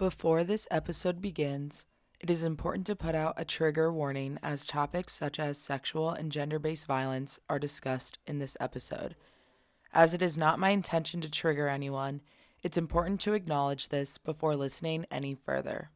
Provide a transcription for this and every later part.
Before this episode begins, it is important to put out a trigger warning as topics such as sexual and gender based violence are discussed in this episode. As it is not my intention to trigger anyone, it's important to acknowledge this before listening any further.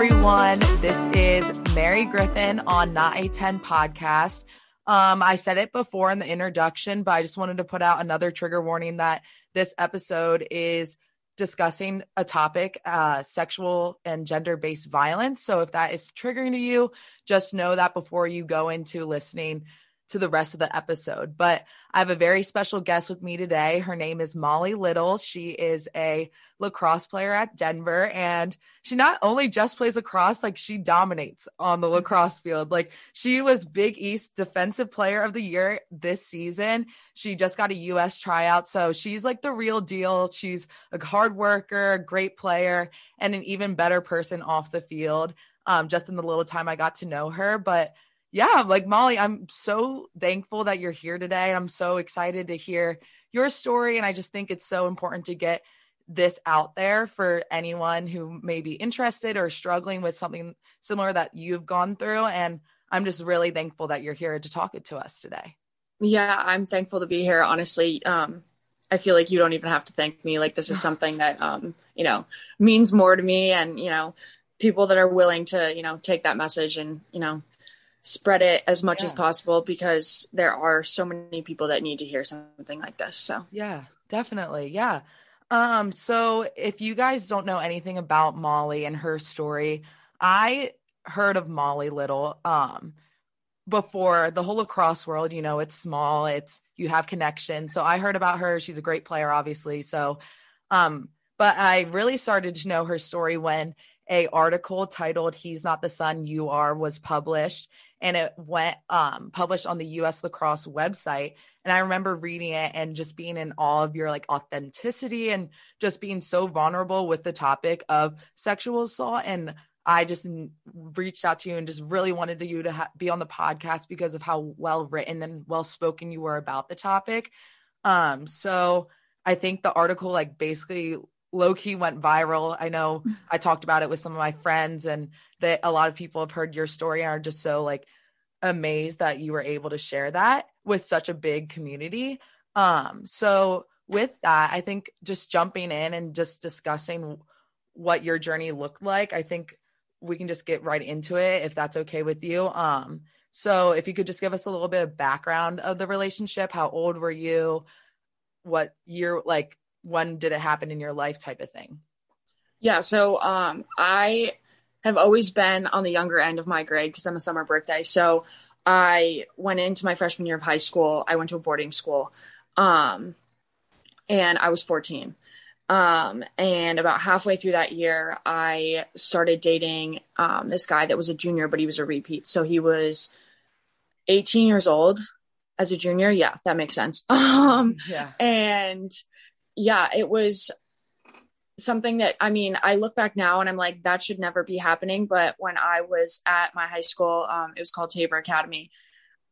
Everyone. This is Mary Griffin on Not a 10 podcast. Um, I said it before in the introduction, but I just wanted to put out another trigger warning that this episode is discussing a topic, uh, sexual and gender based violence. So if that is triggering to you, just know that before you go into listening to the rest of the episode. But I have a very special guest with me today. Her name is Molly Little. She is a lacrosse player at Denver and she not only just plays lacrosse, like she dominates on the lacrosse field. Like she was Big East defensive player of the year this season. She just got a US tryout. So she's like the real deal. She's a hard worker, great player, and an even better person off the field. Um, just in the little time I got to know her. But yeah, like Molly, I'm so thankful that you're here today. I'm so excited to hear your story. And I just think it's so important to get this out there for anyone who may be interested or struggling with something similar that you've gone through. And I'm just really thankful that you're here to talk it to us today. Yeah, I'm thankful to be here. Honestly, um, I feel like you don't even have to thank me. Like this is something that um, you know means more to me, and you know people that are willing to you know take that message and you know spread it as much yeah. as possible because there are so many people that need to hear something like this. So, yeah, definitely. Yeah. Um so if you guys don't know anything about Molly and her story, I heard of Molly Little um before the whole lacrosse world, you know, it's small, it's you have connections. So I heard about her. She's a great player obviously. So um but I really started to know her story when a article titled He's Not the Son You Are was published and it went um, published on the US lacrosse website. And I remember reading it and just being in awe of your like authenticity and just being so vulnerable with the topic of sexual assault. And I just reached out to you and just really wanted you to ha- be on the podcast because of how well written and well spoken you were about the topic. Um, so I think the article like basically low key went viral. I know I talked about it with some of my friends and that a lot of people have heard your story and are just so like amazed that you were able to share that with such a big community. Um so with that, I think just jumping in and just discussing what your journey looked like, I think we can just get right into it if that's okay with you. Um so if you could just give us a little bit of background of the relationship, how old were you? What year like when did it happen in your life type of thing? Yeah, so um, I have always been on the younger end of my grade because I'm a summer birthday. So I went into my freshman year of high school. I went to a boarding school, um, and I was 14. Um, and about halfway through that year, I started dating um, this guy that was a junior, but he was a repeat. So he was 18 years old as a junior. Yeah, that makes sense. Um, yeah. And yeah, it was something that I mean, I look back now and I'm like, that should never be happening. But when I was at my high school, um, it was called Tabor Academy.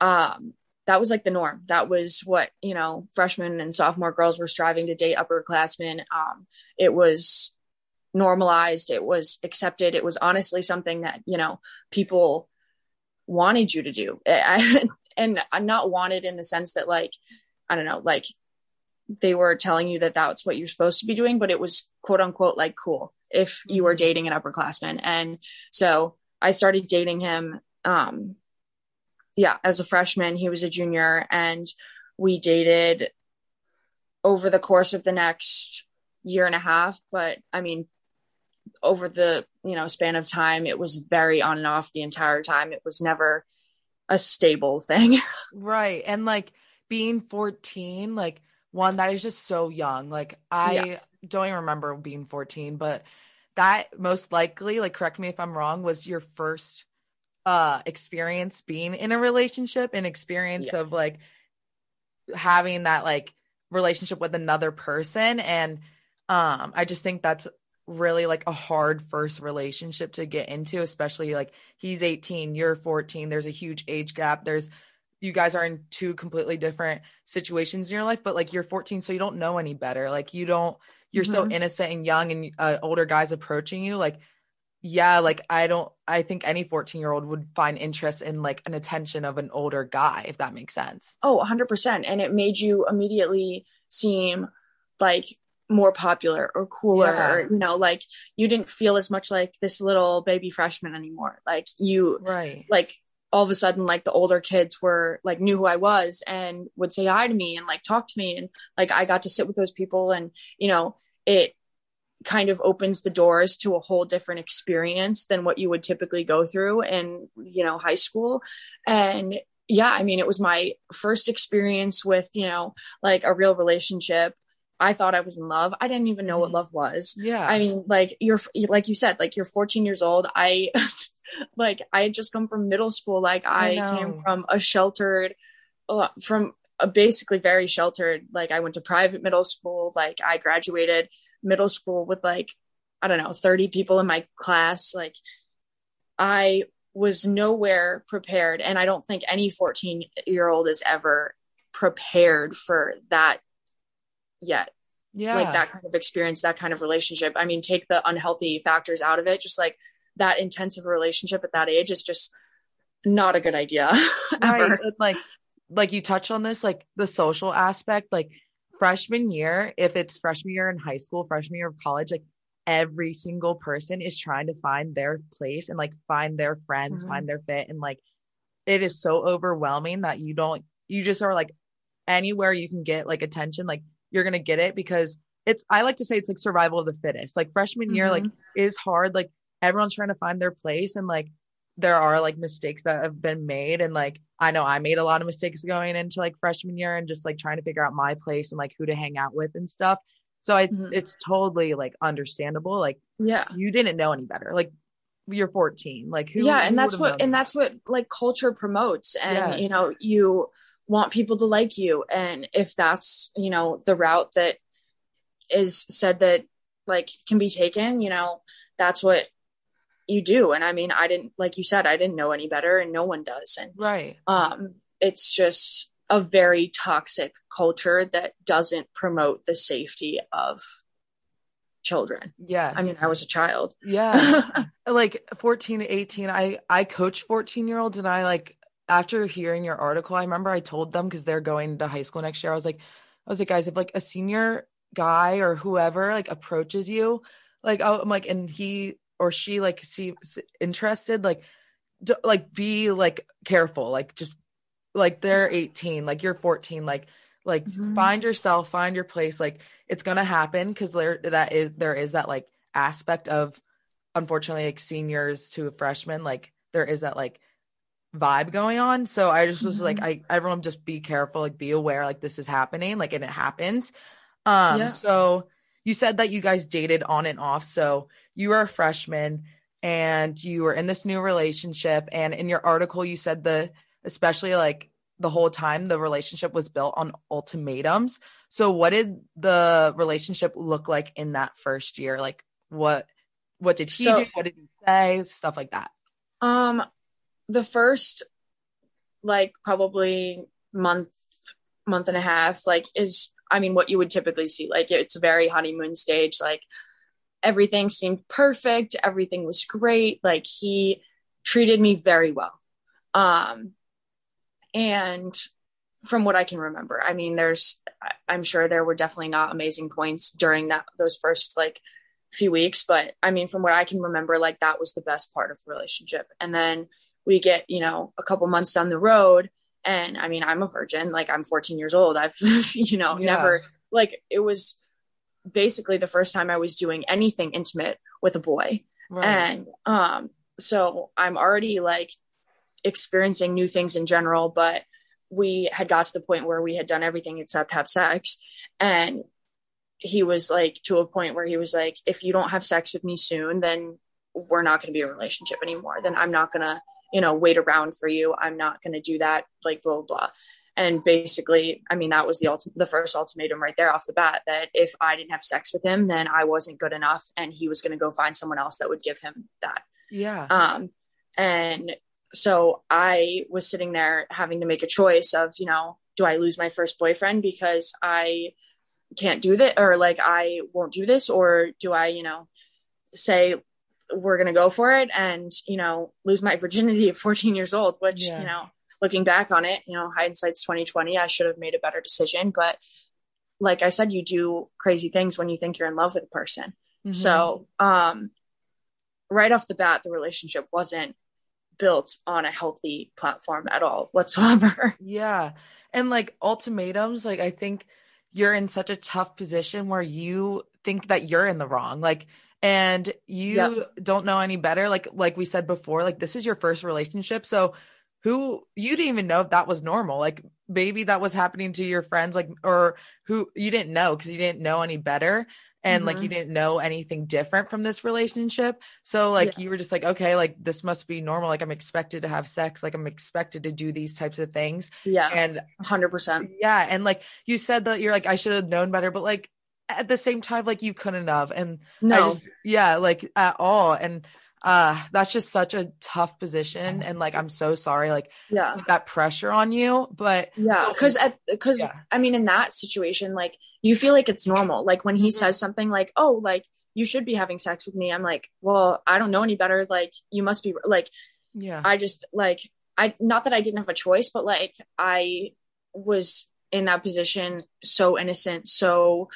Um, that was like the norm. That was what, you know, freshmen and sophomore girls were striving to date upperclassmen. Um, it was normalized. It was accepted. It was honestly something that, you know, people wanted you to do. and I'm not wanted in the sense that like, I don't know, like they were telling you that that's what you're supposed to be doing, but it was quote unquote like cool if you were mm-hmm. dating an upperclassman. And so I started dating him. Um, yeah, as a freshman, he was a junior, and we dated over the course of the next year and a half. But I mean, over the you know span of time, it was very on and off the entire time. It was never a stable thing. right, and like being 14, like one that is just so young. Like I yeah. don't even remember being 14, but that most likely, like correct me if I'm wrong, was your first uh experience being in a relationship and experience yeah. of like having that like relationship with another person and Um, I just think that's really like a hard first relationship to get into, especially like he's 18, you're 14. There's a huge age gap. There's you guys are in two completely different situations in your life, but like you're 14, so you don't know any better. Like you don't, you're mm-hmm. so innocent and young, and uh, older guys approaching you. Like, yeah, like I don't, I think any 14 year old would find interest in like an attention of an older guy, if that makes sense. Oh, 100%. And it made you immediately seem like more popular or cooler yeah. or you know like you didn't feel as much like this little baby freshman anymore like you right like all of a sudden like the older kids were like knew who I was and would say hi to me and like talk to me and like I got to sit with those people and you know it kind of opens the doors to a whole different experience than what you would typically go through in you know high school and yeah i mean it was my first experience with you know like a real relationship I thought I was in love. I didn't even know what mm-hmm. love was. Yeah. I mean, like you're, like you said, like you're 14 years old. I, like, I had just come from middle school. Like I, I came from a sheltered, uh, from a basically very sheltered, like I went to private middle school. Like I graduated middle school with like, I don't know, 30 people in my class. Like I was nowhere prepared. And I don't think any 14 year old is ever prepared for that yet. Yeah. Like that kind of experience, that kind of relationship. I mean, take the unhealthy factors out of it. Just like that intensive relationship at that age is just not a good idea. Right. It's like, like you touched on this, like the social aspect, like freshman year, if it's freshman year in high school, freshman year of college, like every single person is trying to find their place and like find their friends, mm-hmm. find their fit. And like it is so overwhelming that you don't, you just are like anywhere you can get like attention, like you're going to get it because it's I like to say it's like survival of the fittest. Like freshman year mm-hmm. like is hard like everyone's trying to find their place and like there are like mistakes that have been made and like I know I made a lot of mistakes going into like freshman year and just like trying to figure out my place and like who to hang out with and stuff. So I mm-hmm. it's totally like understandable. Like yeah, you didn't know any better. Like you're 14. Like who, yeah, and that's what and that's what like culture promotes. And yes. you know, you want people to like you and if that's you know the route that is said that like can be taken you know that's what you do. And i mean i didn't like you said i didn't know any better and no one does. And right. um it's just a very toxic culture that doesn't promote the safety of children. Yeah i mean i was a child. Yeah. Like 14 to 18 i i coach 14 year olds and i like after hearing your article, I remember I told them because they're going to high school next year. I was like, I was like, guys, if like a senior guy or whoever like approaches you, like I'm like, and he or she like seems interested, like, d- like be like careful, like just like they're 18, like you're 14, like like mm-hmm. find yourself, find your place. Like it's gonna happen because there that is there is that like aspect of unfortunately like seniors to freshmen, like there is that like vibe going on. So I just was mm-hmm. like, I everyone just be careful, like be aware, like this is happening, like and it happens. Um, yeah. so you said that you guys dated on and off. So you were a freshman and you were in this new relationship. And in your article, you said the especially like the whole time the relationship was built on ultimatums. So what did the relationship look like in that first year? Like what what did he so, do? What did he say? Stuff like that. Um, the first like probably month month and a half like is i mean what you would typically see like it's a very honeymoon stage like everything seemed perfect everything was great like he treated me very well. Um and from what i can remember i mean there's i'm sure there were definitely not amazing points during that those first like few weeks but i mean from what i can remember like that was the best part of the relationship. And then we get you know a couple months down the road and i mean i'm a virgin like i'm 14 years old i've you know yeah. never like it was basically the first time i was doing anything intimate with a boy right. and um so i'm already like experiencing new things in general but we had got to the point where we had done everything except have sex and he was like to a point where he was like if you don't have sex with me soon then we're not going to be a relationship anymore then i'm not going to you know, wait around for you. I'm not going to do that, like, blah, blah, blah. and basically i mean that was the ulti- the first ultimatum right there off the bat that if i didn't have sex with him then i wasn't good enough and he was going to go find someone else that would give him that yeah um and so i was sitting there having to make a choice of you know do i lose my first boyfriend because i can't do that or like i won't do this or do i you know say we're going to go for it and you know lose my virginity at 14 years old which yeah. you know looking back on it you know hindsight's 2020 i should have made a better decision. But like i said you do crazy things when you think you're in love with a person. Mm-hmm. so um right off the bat the relationship wasn't built on a healthy platform at all whatsoever. Yeah. And like ultimatums like i think you're in such a tough position where you think that you're in the wrong. Like and you yep. don't know any better like like we said before like this is your first relationship. So who you didn't even know if that was normal. Like maybe that was happening to your friends like or who you didn't know because you didn't know any better. And mm-hmm. like you mm-hmm. didn't know anything different from this relationship. So like yeah. you were just like okay like this must be normal. Like i'm expected to have sex. Like i'm expected to do these types of things. Yeah. And 100% yeah. And like you said that you're like i should have known better. But like at the same time like you couldn't have and no just, yeah like at all and uh that's just such a tough position and like i'm so sorry like yeah that pressure on you but yeah because because yeah. i mean in that situation like you feel like it's normal like when he mm-hmm. says something like oh like you should be having sex with me i'm like well i don't know any better like you must be like yeah i just like i not that i didn't have a choice but like i was in that position so innocent so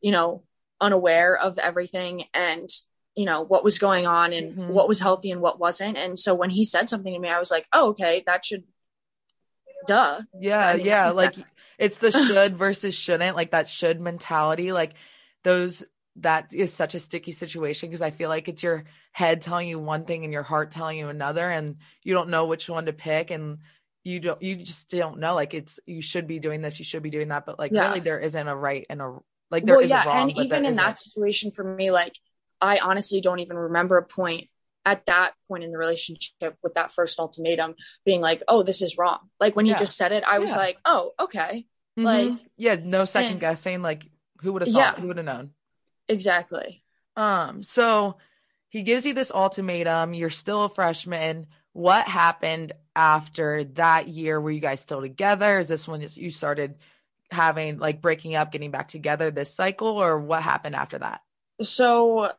you know, unaware of everything and, you know, what was going on and mm-hmm. what was healthy and what wasn't. And so when he said something to me, I was like, oh, okay, that should, duh. Yeah. I mean, yeah. Like it's the should versus shouldn't, like that should mentality. Like those, that is such a sticky situation because I feel like it's your head telling you one thing and your heart telling you another, and you don't know which one to pick. And you don't you just don't know like it's you should be doing this you should be doing that but like yeah. really there isn't a right and a like there well, yeah, wrong, and even in that situation for me, like I honestly don't even remember a point at that point in the relationship with that first ultimatum being like, "Oh, this is wrong." Like when yeah. you just said it, I yeah. was like, "Oh, okay." Mm-hmm. Like yeah, no second and, guessing. Like who would have thought? Yeah, who would have known? Exactly. Um. So he gives you this ultimatum. You're still a freshman. What happened after that year? Were you guys still together? Is this when you started? Having like breaking up, getting back together this cycle, or what happened after that? So,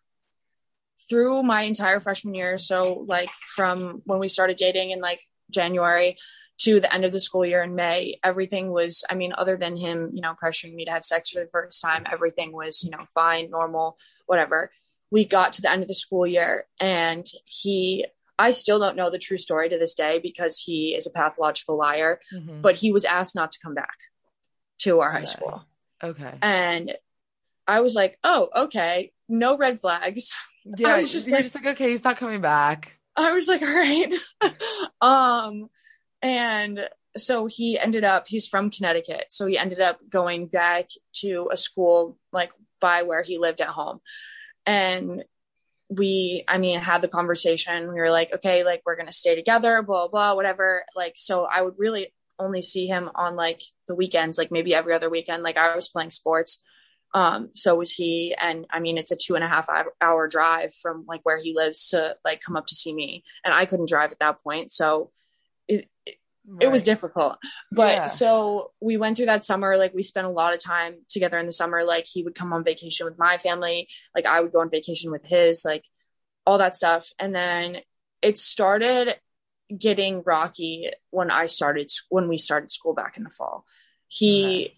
through my entire freshman year, so like from when we started dating in like January to the end of the school year in May, everything was, I mean, other than him, you know, pressuring me to have sex for the first time, everything was, you know, fine, normal, whatever. We got to the end of the school year and he I still don't know the true story to this day because he is a pathological liar, mm-hmm. but he was asked not to come back to our high school. Okay. And I was like, oh, okay, no red flags. Yeah, I was just you're like, just like, okay, he's not coming back. I was like, all right. um, and so he ended up, he's from Connecticut. So he ended up going back to a school like by where he lived at home. And we, I mean, had the conversation. We were like, okay, like we're going to stay together, blah, blah, whatever. Like, so I would really only see him on like the weekends, like maybe every other weekend. Like I was playing sports. Um, so was he. And I mean, it's a two and a half hour drive from like where he lives to like come up to see me. And I couldn't drive at that point. So it, it, right. it was difficult. But yeah. so we went through that summer. Like we spent a lot of time together in the summer. Like he would come on vacation with my family. Like I would go on vacation with his, like all that stuff. And then it started getting rocky when I started when we started school back in the fall. He okay.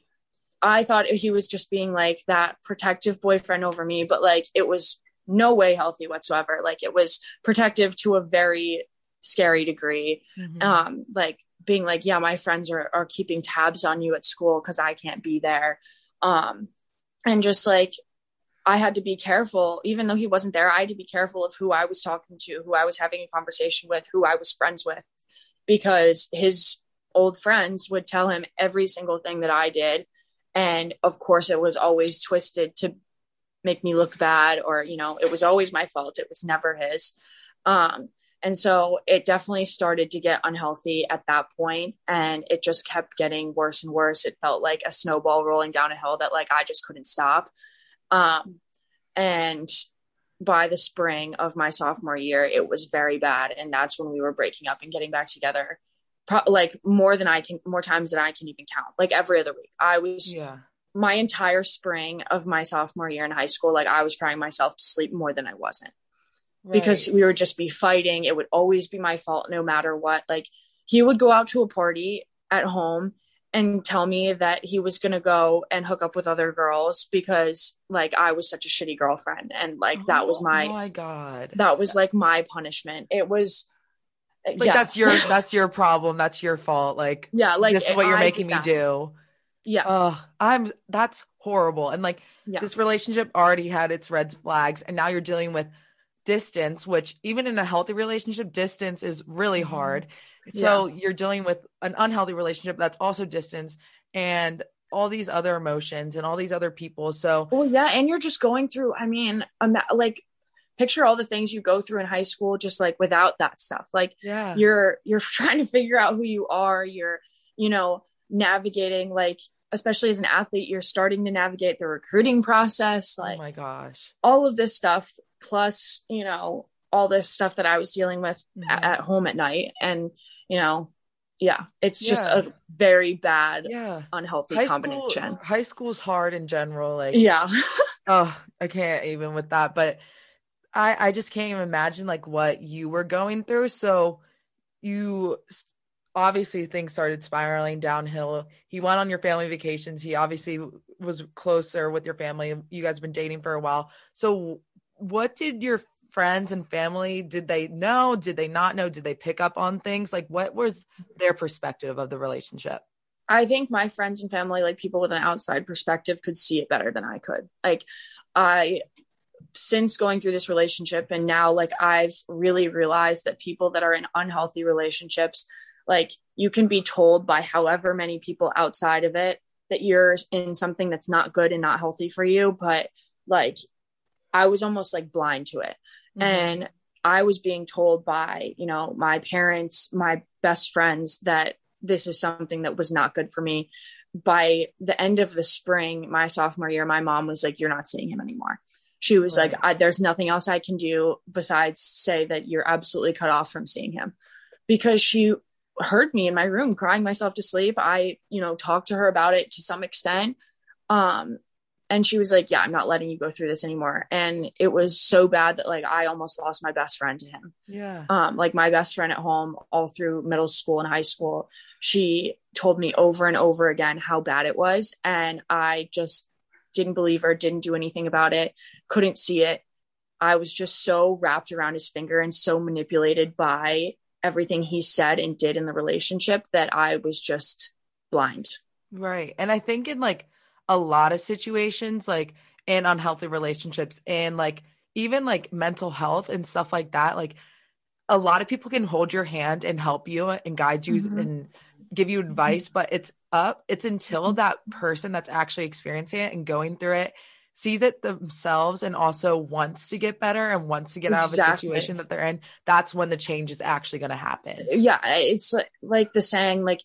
I thought he was just being like that protective boyfriend over me, but like it was no way healthy whatsoever. Like it was protective to a very scary degree. Mm-hmm. Um like being like, yeah, my friends are are keeping tabs on you at school cuz I can't be there. Um and just like I had to be careful, even though he wasn't there, I had to be careful of who I was talking to, who I was having a conversation with, who I was friends with, because his old friends would tell him every single thing that I did. And of course, it was always twisted to make me look bad, or, you know, it was always my fault. It was never his. Um, And so it definitely started to get unhealthy at that point and it just kept getting worse and worse. It felt like a snowball rolling down a hill that like I just couldn't stop. Um, and by the spring of my sophomore year, it was very bad. And that's when we were breaking up and getting back together. Pro- like more than I can, more times than I can even count, like every other week. I was, Yeah. my entire spring of my sophomore year in high school, like I was crying myself to sleep more than I wasn't because we would just be fighting. It would always be my fault no matter what. Like he would go out to a party at home and tell me that he was going to go and hook up with other girls because like I was such a shitty girlfriend and like that was my Oh my my god. that was like my punishment. It was uh, Like yeah. that's your that's your problem. That's your fault. Like yeah, like this is what you're I making me that. do. Yeah. Oh, I'm that's horrible. And like Yeah. this relationship already had its red flags and now you're dealing with distance, which even in a healthy relationship, distance is really Mm-hmm. hard. So you're dealing with an unhealthy relationship that's also distance and all these other emotions and all these other people. So Well, yeah, and you're just going through. I mean, like picture all the things you go through in high school, just like without that stuff. Like yeah. you're you're trying to figure out who you are. You're you know navigating like especially as an athlete, you're starting to navigate the recruiting process, oh like my gosh. all of this stuff. Plus, you know, all this stuff that I was dealing with Mhm. at, at home at night, and you know, yeah, it's just a very bad, Yeah. unhealthy High combination. school high school's hard in general. Like Yeah. oh i can't even with that but i i just can't even imagine like what you were going through so you obviously things started spiraling downhill he went on your family vacations he obviously was closer with your family you guys have been dating for a while so what did your friends and family did they know did they not know did they pick up on things like what was their perspective of the relationship I think my friends and family, like people with an outside perspective, could see it better than I could. Like, I, since going through this relationship, and now, like, I've really realized that people that are in unhealthy relationships, like, you can be told by however many people outside of it that you're in something that's not good and not healthy for you. But, like, I was almost like blind to it. Mm-hmm. And I was being told by, you know, my parents, my best friends that this is something that was not good for me. By the end of the spring, my sophomore year, my mom was like, You're not seeing him anymore. She was Right. like, I, There's nothing else I can do besides say that you're absolutely cut off from seeing him because she heard me in my room crying myself to sleep. I, you know, talked to her about it to some extent. Um, and she was like, Yeah, I'm not letting you go through this anymore. And it was so bad that like I almost lost my best friend to him. Yeah. Um, like my best friend at home all through middle school and high school she told me over and over again how bad it was. And i just didn't believe her didn't do anything about it couldn't see it. I was just so wrapped around his finger and so manipulated by everything he said and did in the relationship that i was just blind. Right. And I think in like a lot of situations, like in unhealthy relationships and like even like mental health and stuff like that, like a lot of people can hold your hand and help you and guide you Mhm. and give you advice, but it's up, it's until that person that's actually experiencing it and going through it sees it themselves and also wants to get better and wants to get out of a situation that they're in, that's when the change is actually going to happen. yeah it's like, like the saying like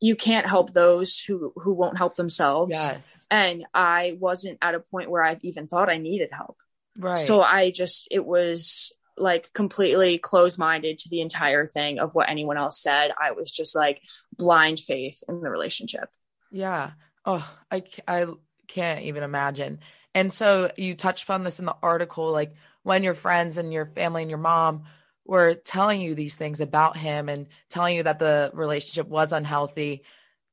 you can't help those who who won't help themselves Yes. and i wasn't at a point where i even thought i needed help Right. so i just it was like completely closed-minded to the entire thing of what anyone else said i was just like blind faith in the relationship Yeah. Oh, I, I can't even imagine. And so you touched upon this in the article, like when your friends and your family and your mom were telling you these things about him and telling you that the relationship was unhealthy.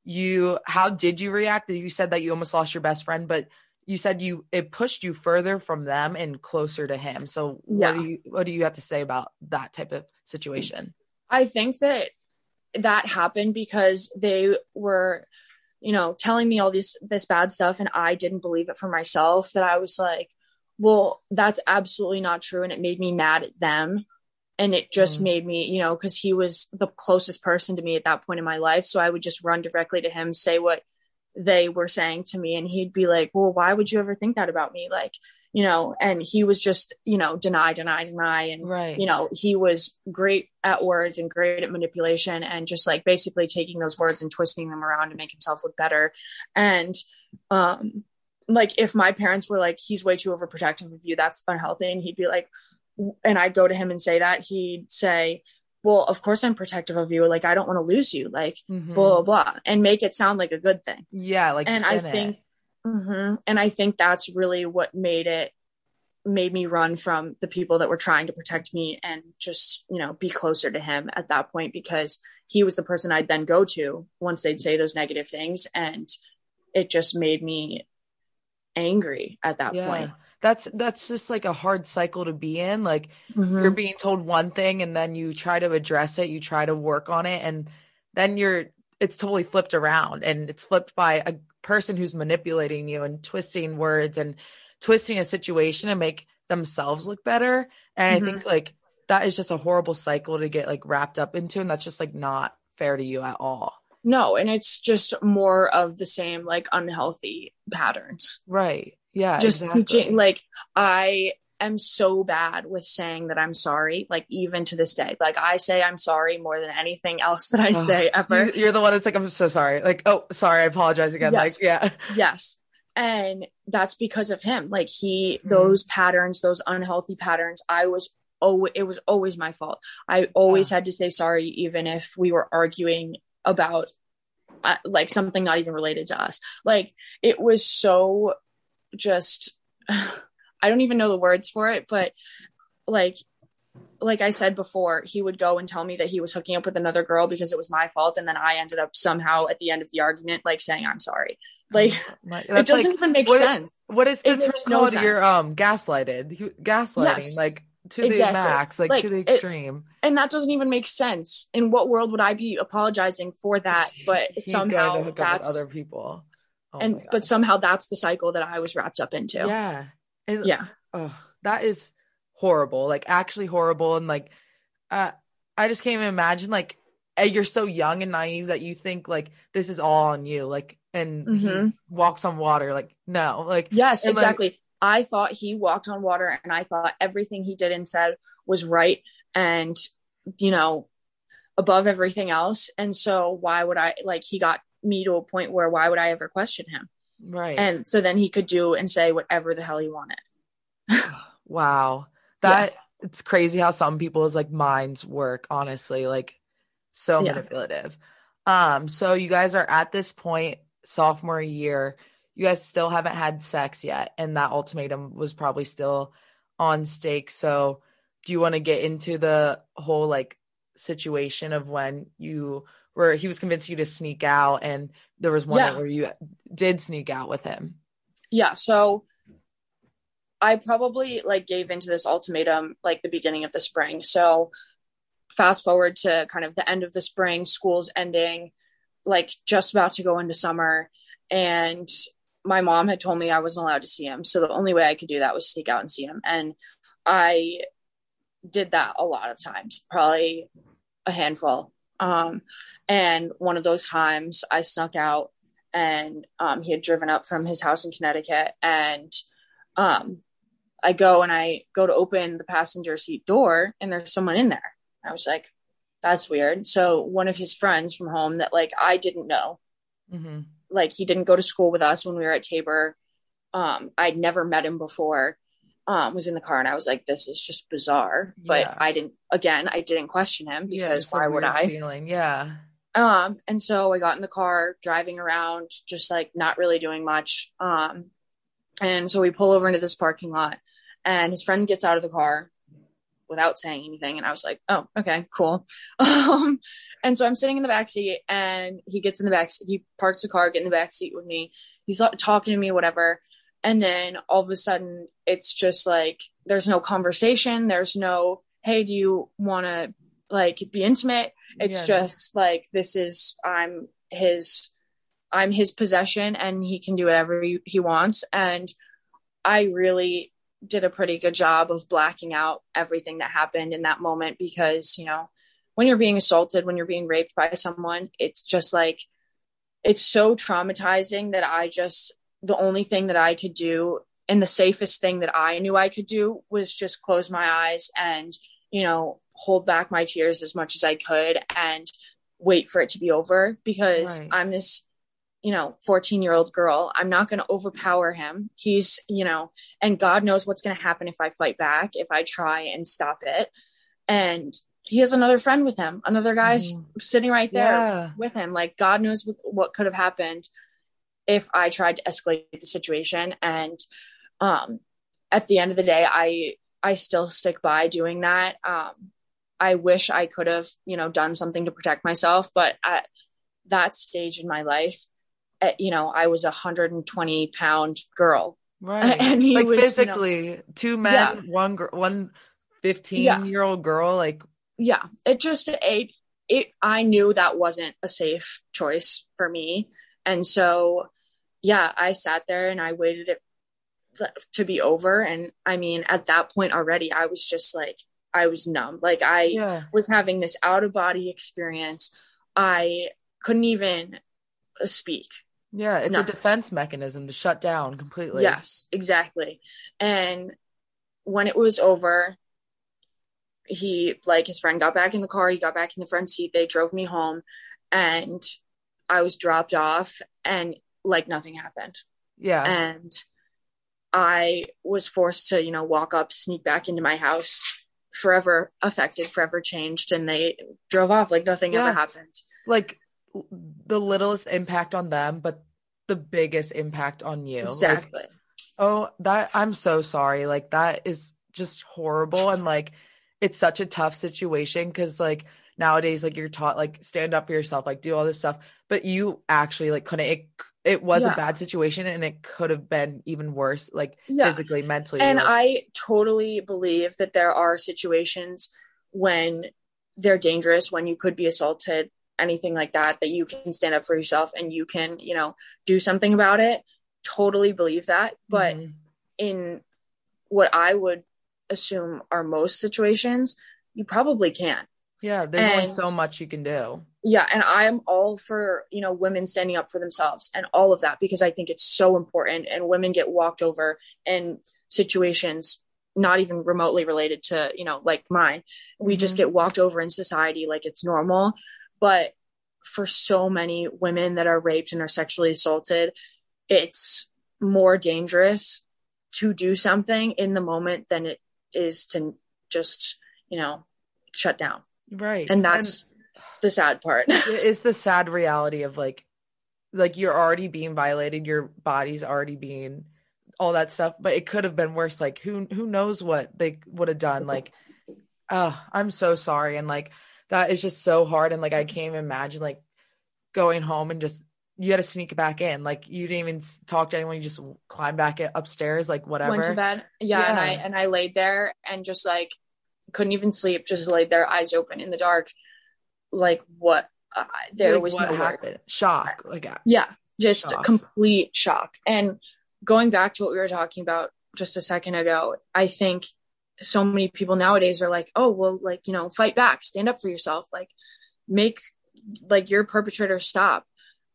You, how did you react? You said that you almost lost your best friend, but you said you it pushed you further from them and closer to him. So Yeah. what do you what do you have to say about that type of situation? I think that that happened because they were, you know, telling me all this this bad stuff and I didn't believe it for myself that I was like, well, that's absolutely not true and it made me mad at them. And it just Mhm. made me, you know, cuz he was the closest person to me at that point in my life, so I would just run directly to him, say what they were saying to me and he'd be like, "Well, why would you ever think that about me?" Like you know, and he was just, you know, deny, deny, deny. And, right. you know, he was great at words and great at manipulation and just like basically taking those words and twisting them around to make himself look better. And, um, like if my parents were like, he's way too overprotective of you, that's unhealthy. And he'd be like, and I'd go to him and say that, he'd say, well, of course I'm protective of you. Like, I don't want to lose you. Like, mm-hmm. blah, blah, blah, and make it sound like a good thing. Yeah. Like, and I think, mm-hmm, and I think that's really what made it, made me run from the people that were trying to protect me and just, you know, be closer to him at that point because he was the person I'd then go to once they'd say those negative things. And it just made me angry at that yeah. point that's that's just like a hard cycle to be in like mm-hmm. you're being told one thing and then you try to address it you try to work on it and then you're it's totally flipped around and it's flipped by a person who's manipulating you and twisting words and twisting a situation to make themselves look better and mm-hmm. i think like that is just a horrible cycle to get like wrapped up into and that's just like not fair to you at all no and it's just more of the same like unhealthy patterns right yeah. Just exactly. teaching, like, I am so bad with saying that I'm sorry, like, even to this day. Like, I say I'm sorry more than anything else that I oh, say ever. You're the one that's like, I'm so sorry. Like, oh, sorry, I apologize again. Yes. Like, yeah. Yes. And that's because of him. Like, he, mm-hmm. those patterns, those unhealthy patterns, I was oh it was always my fault i always yeah. had to say sorry even if we were arguing about uh, like something not even related to us like it was so just I don't even know the words for it, but like like I said before, he would go and tell me that he was hooking up with another girl because it was my fault, and then I ended up somehow at the end of the argument like saying I'm sorry. Like it doesn't like, even make what, sense. What is the term called? No You're um gaslighted. Gaslighting, yes. like to exactly. the max, like, like, to the extreme. It, and that doesn't even make sense. In what world would I be apologizing for that? But He's somehow that's other people. Oh and but somehow that's the cycle that I was wrapped up into. Yeah. And, yeah. Oh, that is horrible. Like actually horrible. And like uh I just can't even imagine like eh, you're so young and naive that you think like this is all on you. Like and mm-hmm. he walks on water. Like no. Like Yes, exactly. Like, I thought he walked on water and I thought everything he did and said was right and you know above everything else. And so why would I like he got me to a point where why would I ever question him? Right. And so then he could do and say whatever the hell he wanted. wow. That yeah. it's crazy how some people's like minds work, honestly. Like so yeah. manipulative. Um, so you guys are at this point, sophomore year, you guys still haven't had sex yet, and that ultimatum was probably still on stake. So do you want to get into the whole like situation of when you where he was convincing you to sneak out and there was one yeah. where you did sneak out with him. Yeah so i probably like gave into this ultimatum like the beginning of the spring. So fast forward to kind of the end of the spring school's ending like just about to go into summer and my mom had told me i wasn't allowed to see him. So the only way i could do that was sneak out and see him. And i did that a lot of times probably a handful. Um, and one of those times I snuck out and um, he had driven up from his house in Connecticut. And um, I go and I go to open the passenger seat door and there's someone in there. I was like, that's weird. So one of his friends from home that like I didn't know, mm-hmm. like he didn't go to school with us when we were at Tabor. Um, I'd never met him before um, was in the car and I was like, this is just bizarre. But yeah. I didn't, again, I didn't question him because yeah, why would I? Feeling. Yeah. Um, and so I got in the car driving around, just like not really doing much. Um, and so we pull over into this parking lot and his friend gets out of the car without saying anything. And I was like, oh, okay, cool. Um, and so I'm sitting in the back seat and he gets in the back seat. He parks the car, get in the back seat with me. He's talking to me, whatever and then all of a sudden it's just like there's no conversation there's no hey do you want to like be intimate it's yeah. just like this is i'm his i'm his possession and he can do whatever he, he wants and i really did a pretty good job of blacking out everything that happened in that moment because you know when you're being assaulted when you're being raped by someone it's just like it's so traumatizing that i just the only thing that I could do and the safest thing that I knew I could do was just close my eyes and, you know, hold back my tears as much as I could and wait for it to be over because right. I'm this, you know, 14 year old girl. I'm not going to overpower him. He's, you know, and God knows what's going to happen if I fight back, if I try and stop it. And he has another friend with him. Another guy's mm. sitting right there yeah. with him. Like God knows what, what could have happened if I tried to escalate the situation. And um, at the end of the day, I I still stick by doing that. Um, I wish I could have, you know, done something to protect myself, but at that stage in my life, at, eh, you know, I was a 120 pound girl. Right. And he like was physically you know, two men, yeah. one girl, one 15 yeah. year old girl. Like, yeah, it just, it, it, I knew that wasn't a safe choice for me. And so, yeah, I sat there and I waited it to be over. And I mean, at that point already, I was just like, I was numb. Like I yeah. was having this out of body experience. I couldn't even uh, speak. Yeah, it's a defense mechanism to shut down completely. Yes, exactly. And when it was over, he like his friend got back in the car, he got back in the front seat, they drove me home and I was dropped off and like nothing happened. Yeah. And I was forced to, you know, walk up, sneak back into my house forever affected, forever changed, and they drove off like nothing yeah. ever happened. Like the littlest impact on them, but the biggest impact on you. Exactly. Like, oh, that I'm so sorry. Like that is just horrible and like it's such a tough situation because like nowadays like you're taught like stand up for yourself like do all this stuff but you actually like couldn't it it was yeah. a bad situation and it could have been even worse like yeah. physically mentally and like. i totally believe that there are situations when they're dangerous when you could be assaulted anything like that that you can stand up for yourself and you can you know do something about it totally believe that but mm-hmm. in what i would assume are most situations you probably can't yeah, there's and, only so much you can do. Yeah, and I'm all for, you know, women standing up for themselves and all of that because I think it's so important and women get walked over in situations not even remotely related to, you know, like mine. We mm-hmm. just get walked over in society like it's normal, but for so many women that are raped and are sexually assaulted, it's more dangerous to do something in the moment than it is to just, you know, shut down. Right. And that's and the sad part. it's the sad reality of like like you're already being violated, your body's already being all that stuff, but it could have been worse. Like who who knows what they would have done. Like, oh, I'm so sorry. And like that is just so hard. And like I can't even imagine like going home and just you had to sneak back in. Like you didn't even talk to anyone. You just climbed back upstairs, like whatever. Went to bed. Yeah, yeah, and I and I laid there and just like couldn't even sleep, just laid there, eyes open in the dark. Like what? Uh, there like was no happened? shock. Like yeah, just shock. complete shock. And going back to what we were talking about just a second ago, I think so many people nowadays are like, oh well, like you know, fight back, stand up for yourself, like make like your perpetrator stop.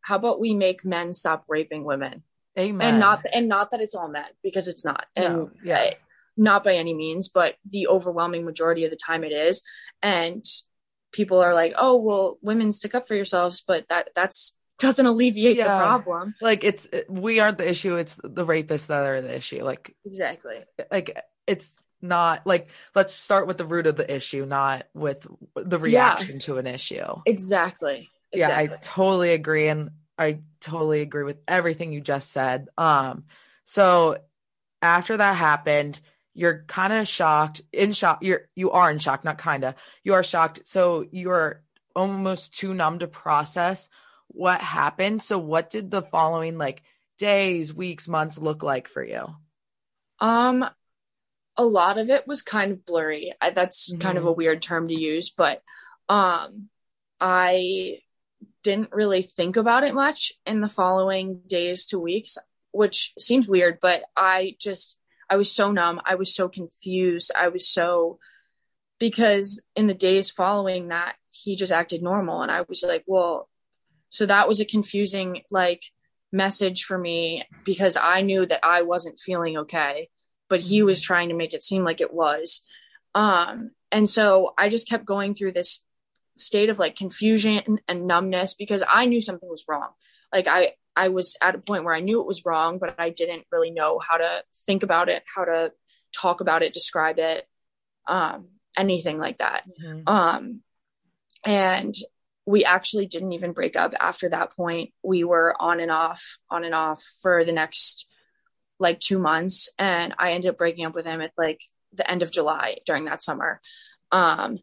How about we make men stop raping women? Amen. And not and not that it's all men because it's not. And no, yeah not by any means, but the overwhelming majority of the time it is. And people are like, oh, well, women stick up for yourselves, but that that's doesn't alleviate yeah. the problem. Like it's we aren't the issue; it's the rapists that are the issue. Like exactly. Like it's not like let's start with the root of the issue, not with the reaction yeah. to an issue. Exactly. exactly. Yeah, I totally agree, and I totally agree with everything you just said. Um, so after that happened, you're kind of shocked in shock you're you are in shock not kind of you are shocked so you're almost too numb to process what happened so what did the following like days weeks months look like for you um a lot of it was kind of blurry I, that's mm-hmm. kind of a mm-hmm. weird term to use but um i didn't really think about it much in the following days to weeks which seems weird but i just I was so numb. I was so confused. I was so because in the days following that, he just acted normal. And I was like, well, so that was a confusing, like, message for me because I knew that I wasn't feeling okay, but he was trying to make it seem like it was. Um, and so I just kept going through this state of like confusion and numbness because I knew something was wrong. Like I I was at a point where I knew it was wrong, but I didn't really know how to think about it, how to talk about it, describe it, um, anything like that. Mm-hmm. Um, and we actually didn't even break up after that point. We were on and off, on and off for the next like two months. And I ended up breaking up with him at like the end of July during that summer. Um,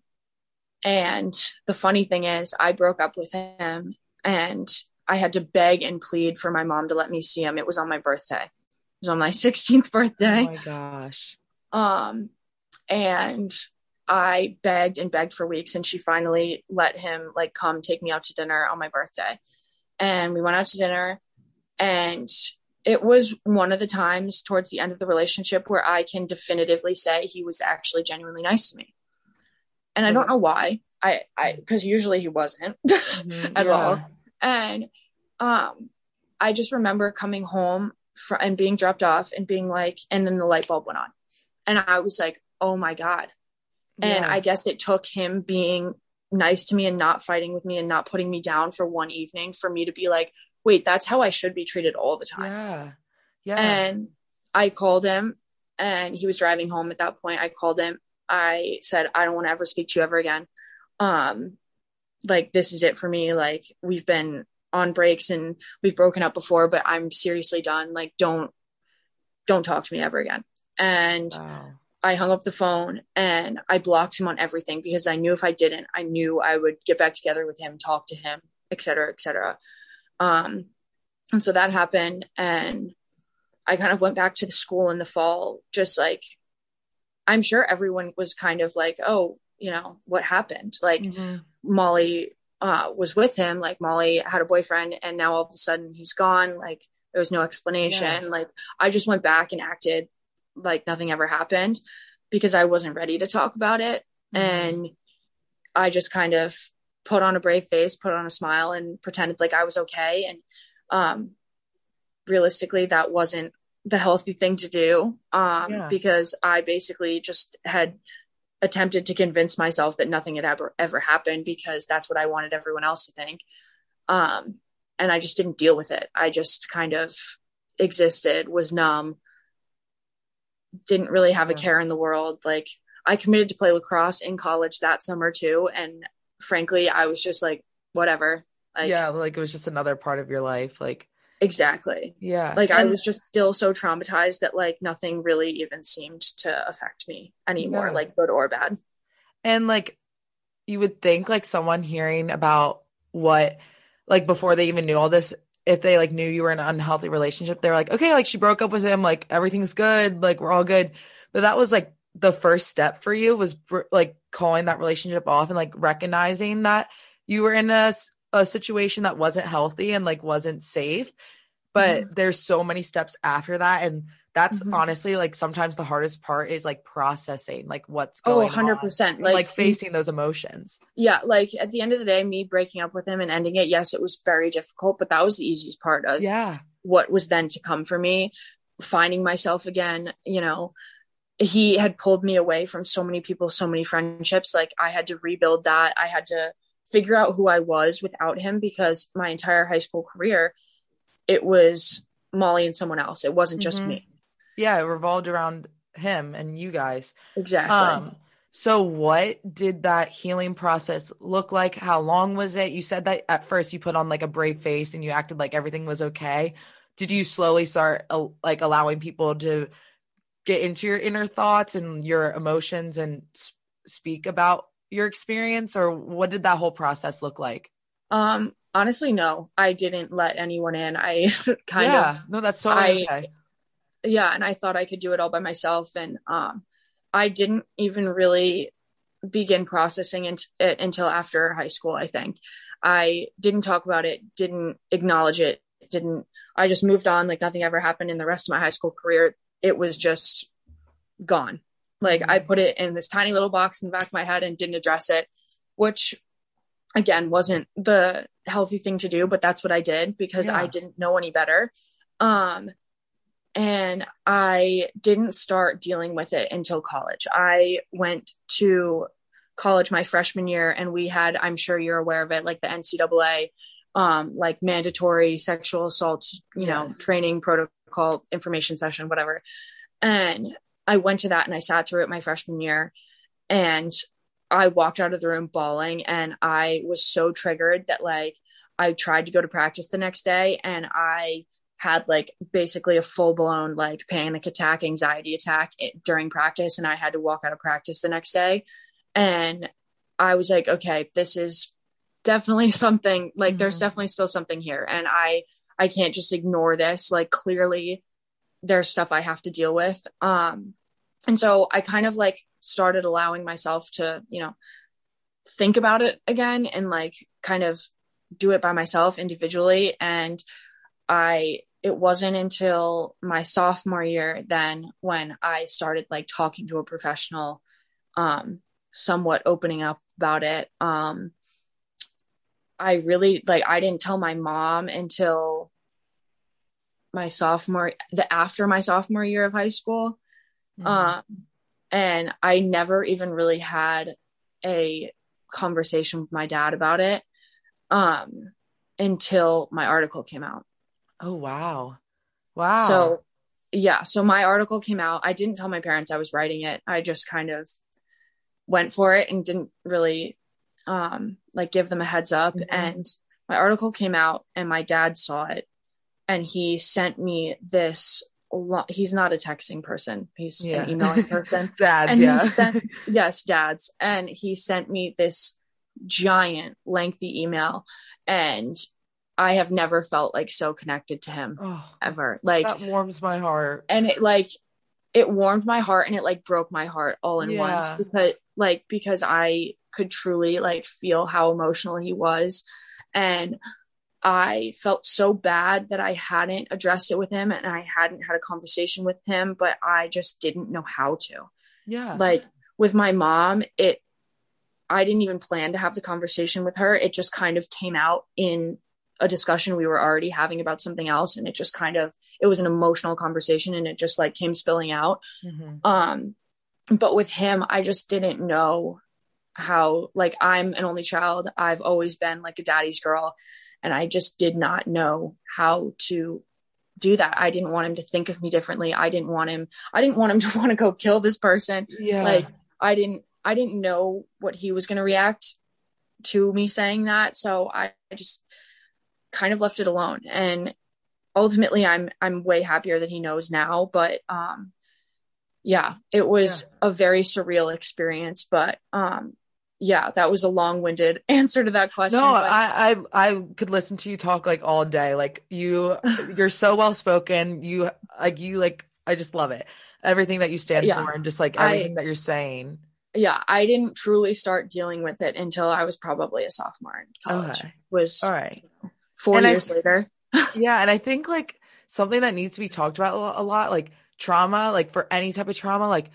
and the funny thing is, I broke up with him and I had to beg and plead for my mom to let me see him. It was on my birthday. It was on my 16th birthday. Oh my gosh. Um, and I begged and begged for weeks, and she finally let him like come take me out to dinner on my birthday. And we went out to dinner, and it was one of the times towards the end of the relationship where I can definitively say he was actually genuinely nice to me. And I don't know why. I I because usually he wasn't mm-hmm, at yeah. all. And um I just remember coming home for, and being dropped off and being like, and then the light bulb went on. And I was like, oh my God. And yeah. I guess it took him being nice to me and not fighting with me and not putting me down for one evening for me to be like, wait, that's how I should be treated all the time. Yeah. Yeah. And I called him and he was driving home at that point. I called him. I said, I don't want to ever speak to you ever again. Um, like this is it for me. Like we've been on breaks and we've broken up before, but I'm seriously done. Like don't don't talk to me ever again. And wow. I hung up the phone and I blocked him on everything because I knew if I didn't, I knew I would get back together with him, talk to him, et cetera, et cetera. Um, and so that happened. And I kind of went back to the school in the fall, just like, I'm sure everyone was kind of like, oh, you know, what happened? Like mm-hmm. Molly uh, was with him, like Molly had a boyfriend and now all of a sudden he's gone. Like there was no explanation. Yeah. Like I just went back and acted like nothing ever happened because I wasn't ready to talk about it. Mm-hmm. And I just kind of put on a brave face, put on a smile, and pretended like I was okay. And um, realistically, that wasn't the healthy thing to do um, yeah. because I basically just had attempted to convince myself that nothing had ever ever happened because that's what I wanted everyone else to think. Um, and I just didn't deal with it. I just kind of existed, was numb, didn't really have a care in the world. Like I committed to play lacrosse in college that summer too. And frankly, I was just like, whatever. Like, yeah, like it was just another part of your life. Like, exactly. Yeah. Like and- I was just still so traumatized that like nothing really even seemed to affect me anymore, like good or bad. And like, you would think like someone hearing about what, like before they even knew all this, if they like knew you were in an unhealthy relationship, they're like, okay, like she broke up with him, like everything's good, like we're all good. But that was like the first step for you was like calling that relationship off and like recognizing that you were in a, a situation that wasn't healthy and like wasn't safe. But mm-hmm. there's so many steps after that. And that's mm-hmm. honestly like sometimes the hardest part is like processing like what's oh, going oh 100% like, like facing those emotions yeah like at the end of the day me breaking up with him and ending it yes it was very difficult but that was the easiest part of yeah what was then to come for me finding myself again you know he had pulled me away from so many people so many friendships like i had to rebuild that i had to figure out who i was without him because my entire high school career it was molly and someone else it wasn't just mm-hmm. me yeah, it revolved around him and you guys. Exactly. Um, so what did that healing process look like? How long was it? You said that at first you put on like a brave face and you acted like everything was okay. Did you slowly start uh, like allowing people to get into your inner thoughts and your emotions and speak about your experience or what did that whole process look like? Um honestly no. I didn't let anyone in. I kind yeah, of No, that's totally I, okay yeah and i thought i could do it all by myself and um i didn't even really begin processing it, it until after high school i think i didn't talk about it didn't acknowledge it didn't i just moved on like nothing ever happened in the rest of my high school career it was just gone like i put it in this tiny little box in the back of my head and didn't address it which again wasn't the healthy thing to do, but that's what I did because Yeah. I didn't know any better. Um, and I didn't start dealing with it until college. I went to college my freshman year and we had, I'm sure you're aware of it, like the NCAA, um, like mandatory sexual assault, you know, training protocol, information session, whatever. And I went to that and I sat through it my freshman year and I walked out of the room bawling and I was so triggered that like I tried to go to practice the next day and I had like basically a full blown like panic attack, anxiety attack i- during practice and I had to walk out of practice the next day and I was like okay, this is definitely something like there's Mhm. definitely still something here and I I can't just ignore this like clearly there's stuff I have to deal with. Um and so I kind of like started allowing myself to you know think about it again and like kind of do it by myself individually. And i it wasn't until my sophomore year then when i started like talking to a professional um somewhat opening up about it. Um i really like i didn't tell my mom until my sophomore the after my sophomore year of high school Mhm. um, and I never even really had a conversation with my dad about it um, until my article came out. oh wow. Wow. So, yeah, so my article came out. I didn't tell my parents I was writing it. I just kind of went for it and didn't really um, like give them a heads up. Mhm. And my article came out, and my dad saw it, and he sent me this. lo- He's not a texting person. He's Yeah. an emailing person. dads, and yeah. sent yes dads and he sent me this giant lengthy email and i have never felt like so connected to him oh, ever like that warms my heart. and it like it warmed my heart and it like broke my heart all in once because like because i could truly like feel how emotional he was and i felt so bad that i hadn't addressed it with him and i hadn't had a conversation with him but i just didn't know how to Yeah. like with my mom it i didn't even plan to have the conversation with her it just kind of came out in a discussion we were already having about something else and it just kind of it was an emotional conversation and it just like came spilling out Mhm. um but with him i just didn't know how like i'm an only child. I've always been like a daddy's girl. And i just did not know how to do that. I didn't want him to think of me differently. I didn't want him i didn't want him to want to go kill this person. Yeah. like i didn't i didn't know what he was going to react to me saying that. So i just kind of left it alone. And ultimately i'm i'm way happier that he knows now. But um yeah it was a very surreal experience. But um yeah that was a long-winded answer to that question no, but- I, I I could listen to you talk like all day. Like you you're so well spoken. You like you like I just love it. Everything that you stand Yeah. for and just like I- everything that you're saying. yeah i didn't truly start dealing with it until i was probably a sophomore in college Okay. was All right. four And I- years later Yeah, and I think like something that needs to be talked about a lot, like trauma, like for any type of trauma, like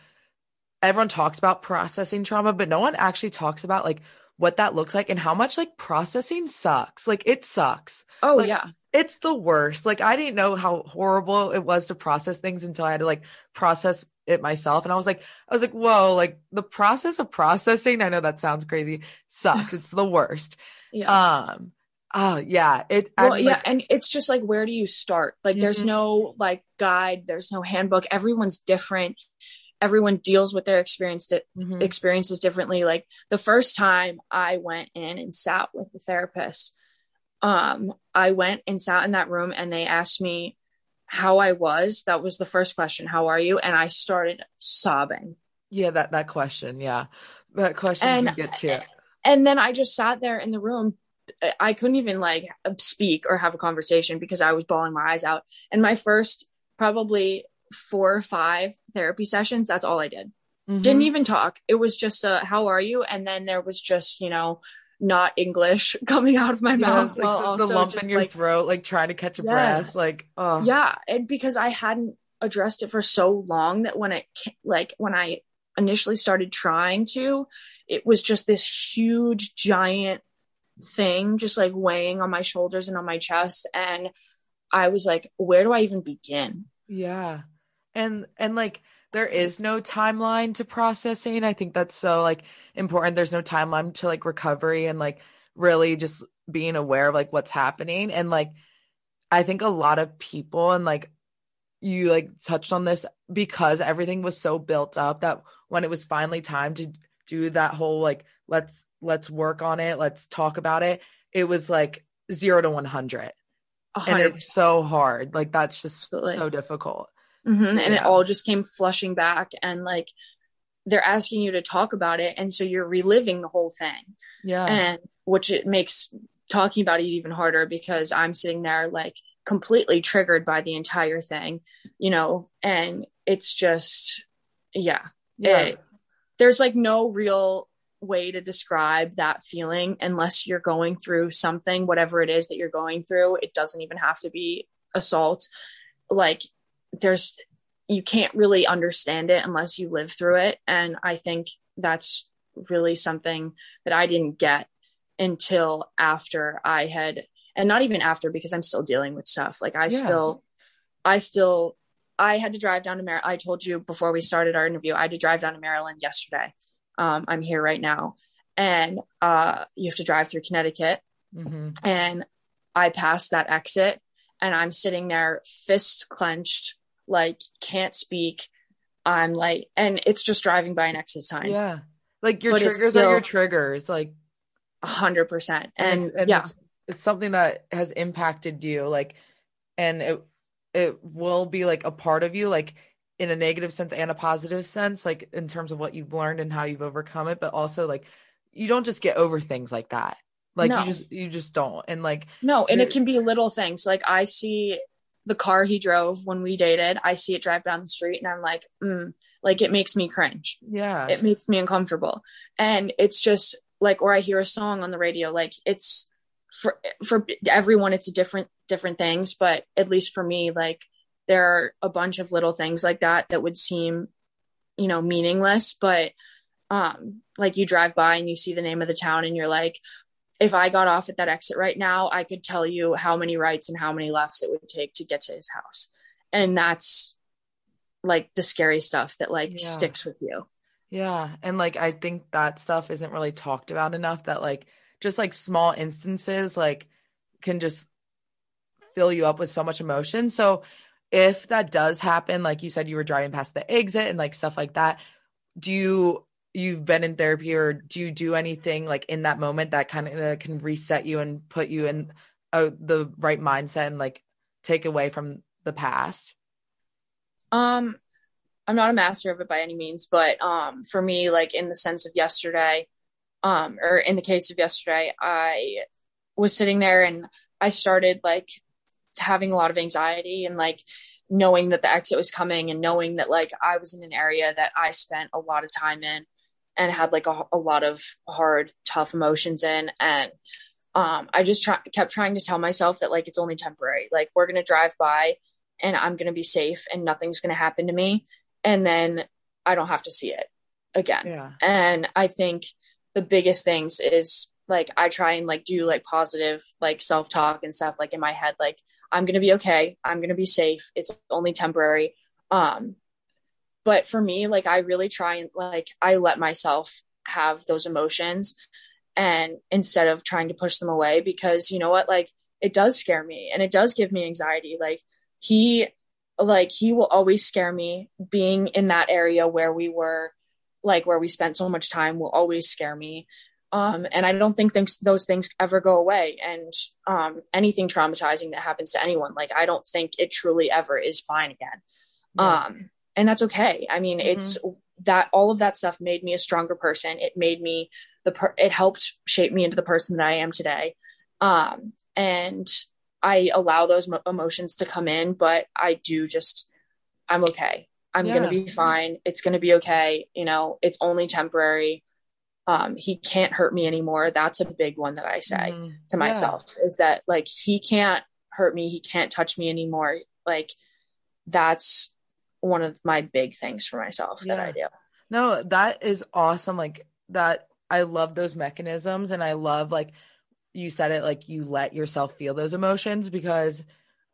everyone talks about processing trauma, but no one actually talks about like what that looks like and how much like processing sucks. Like it sucks. oh Like, yeah It's the worst. Like I didn't know how horrible it was to process things until I had to like process it myself. And I was like, I was like, whoa, like the process of processing, I know that sounds crazy, sucks. It's the worst. yeah Um oh yeah. It well and, yeah and it's just like where do you start like there's Mhm. no like guide there's no handbook everyone's different everyone deals with their experience di- mhm. experiences differently like the first time i went in and sat with the therapist um i went and sat in that room and they asked me how i was that was the first question how are you and i started sobbing Yeah, that that question. Yeah, that question And- can get you. and then i just sat there in the room i couldn't even like speak or have a conversation because i was bawling my eyes out and my first probably four or five therapy sessions that's all i did Mhm. didn't even talk it was just a how are you and then there was just you know not english coming out of my mouth like while the, also the lump in your like, throat, like trying to catch a breath. Like, oh, yeah and because i hadn't addressed it for so long that when it like when i initially started trying to it was just this huge giant thing just like weighing on my shoulders and on my chest and I was like where do I even begin? Yeah. And and like there is no timeline to processing. I think that's so like important. There's no timeline to like recovery and like really just being aware of like what's happening and like I think a lot of people and like you like touched on this because everything was so built up that when it was finally time to do that whole like let's let's work on it, let's talk about it, it was like 0 to 100. 100%. And it's so hard. Like that's just Absolutely. so difficult. Mm-hmm. And yeah. it all just came flushing back and like they're asking you to talk about it and so you're reliving the whole thing. Yeah. And which it makes talking about it even harder because I'm sitting there like completely triggered by the entire thing, you know, and it's just, yeah, yeah. It, there's like no real way to describe that feeling unless you're going through something, whatever it is that you're going through. It doesn't even have to be assault. Like, there's, you can't really understand it unless you live through it. And I think that's really something that I didn't get until after I had, and not even after because I'm still dealing with stuff. Like I yeah. still, I still, I had to drive down to Maryland. I told you before we started our interview, I had to drive down to Maryland yesterday. Um, I'm here right now, and uh, you have to drive through Connecticut. Mm-hmm. And I passed that exit, and I'm sitting there, fist clenched, like can't speak. I'm like, and it's just driving by an exit sign. Yeah, like your but triggers are your triggers. Like a hundred percent. And, and yeah, it's, it's something that has impacted you. Like, and it, it will be like a part of you, like in a negative sense and a positive sense, like in terms of what you've learned and how you've overcome it, but also like you don't just get over things like that. Like no. you just you just don't. And like No, and it can be little things. Like I see the car he drove when we dated, I see it drive down the street and I'm like, mm, like it makes me cringe. Yeah. It makes me uncomfortable. And it's just like or i hear a song on the radio like it's for for everyone it's a different different things but at least for me like there are a bunch of little things like that that would seem you know meaningless but um like you drive by and you see the name of the town and you're like if i got off at that exit right now i could tell you how many rights and how many lefts it would take to get to his house and that's like the scary stuff that like yeah. sticks with you yeah. And like I think that stuff isn't really talked about enough that like just like small instances like can just fill you up with so much emotion. So if that does happen, like you said you were driving past the exit and like stuff like that, do you you've been in therapy or do you do anything like in that moment that kind of can reset you and put you in uh, the right mindset and like take away from the past? Um I'm not a master of it by any means, but um, for me, like in the sense of yesterday, um, or in the case of yesterday, I was sitting there and I started like having a lot of anxiety and like knowing that the exit was coming and knowing that like I was in an area that I spent a lot of time in and had like a, a lot of hard, tough emotions in. And um, I just try- kept trying to tell myself that like it's only temporary. Like we're gonna drive by and I'm gonna be safe and nothing's gonna happen to me and then I don't have to see it again. Yeah. And I think the biggest things is like I try and like do like positive like self talk and stuff like in my head like I'm to be okay. I'm to be safe. It's only temporary. Um but for me like I really try and like I let myself have those emotions and instead of trying to push them away because you know what like it does scare me and it does give me anxiety. Like he like he will always scare me. Being in that area where we were like where we spent so much time will always scare me. Um, and i don't think things, those things ever go away. And um, anything traumatizing that happens to anyone like i don't think it truly ever is fine again. Yeah. um, and that's okay i mean mm-hmm. it's that all of that stuff made me a stronger person it made me the per- it helped shape me into the person that i am today um, and I allow those mo- emotions to come in, but I do just, I'm okay. I'm yeah. going to be fine. It's going to be okay. You know, it's only temporary. Um, he can't hurt me anymore. That's a big one that I say mm, to myself yeah. is that like, he can't hurt me. He can't touch me anymore. Like that's one of my big things for myself yeah. that I do. No, that is awesome. Like that. I love those mechanisms and I love like you said it like you let yourself feel those emotions because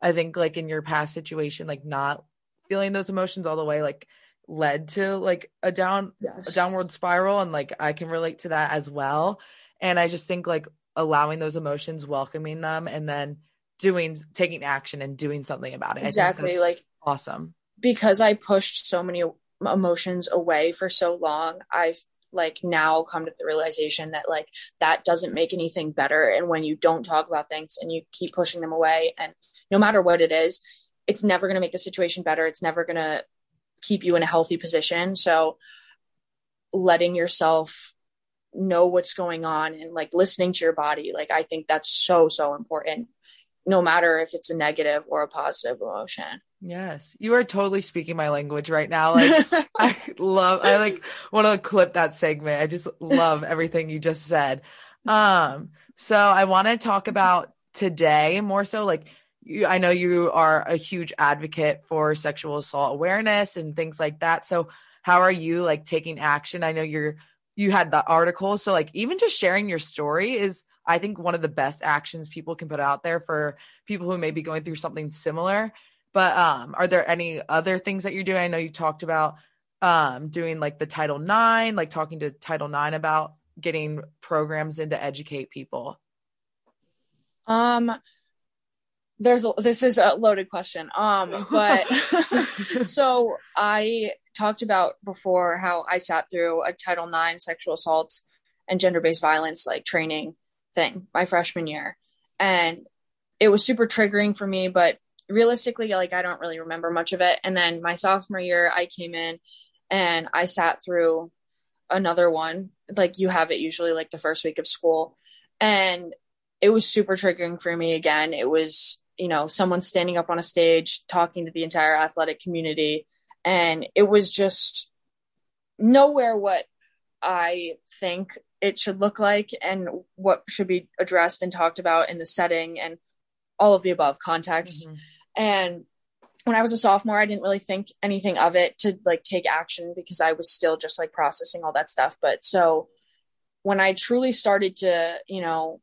I think like in your past situation, like not feeling those emotions all the way, like led to like a down yes. a downward spiral and like I can relate to that as well. And I just think like allowing those emotions, welcoming them and then doing taking action and doing something about it. Exactly. Like awesome. Because I pushed so many emotions away for so long, I've like now come to the realization that like that doesn't make anything better. And when you don't talk about things and you keep pushing them away and no matter what it is it's never going to make the situation better. It's never going to keep you in a healthy position. So letting yourself know what's going on and like listening to your body like i think that's so so important no matter if it's a negative or a positive emotion Yes, you are totally speaking my language right now. Like I love I like want to clip that segment. I just love everything you just said. Um so I want to talk about today more so like you, I know you are a huge advocate for sexual assault awareness and things like that. So how are you like taking action? I know you're you had the article so like even just sharing your story is I think one of the best actions people can put out there for people who may be going through something similar but um, are there any other things that you're doing? I know you talked about um, doing like the Title Nine, like talking to Title Nine about getting programs in to educate people. Um, there's this is a loaded question. Um, but so I talked about before how I sat through a Title Nine sexual assault and gender based violence like training thing my freshman year, and it was super triggering for me, but realistically, like I don't really remember much of it. And then my sophomore year, I came in and I sat through another one. Like you have it usually like the first week of school. And it was super triggering for me again. It was, you know, someone standing up on a stage talking to the entire athletic community. And it was just nowhere what I think it should look like and what should be addressed and talked about in the setting and all of the above context. Mm-hmm. And when I was a sophomore, I didn't really think anything of it to like take action because I was still just like processing all that stuff. But so when I truly started to, you know,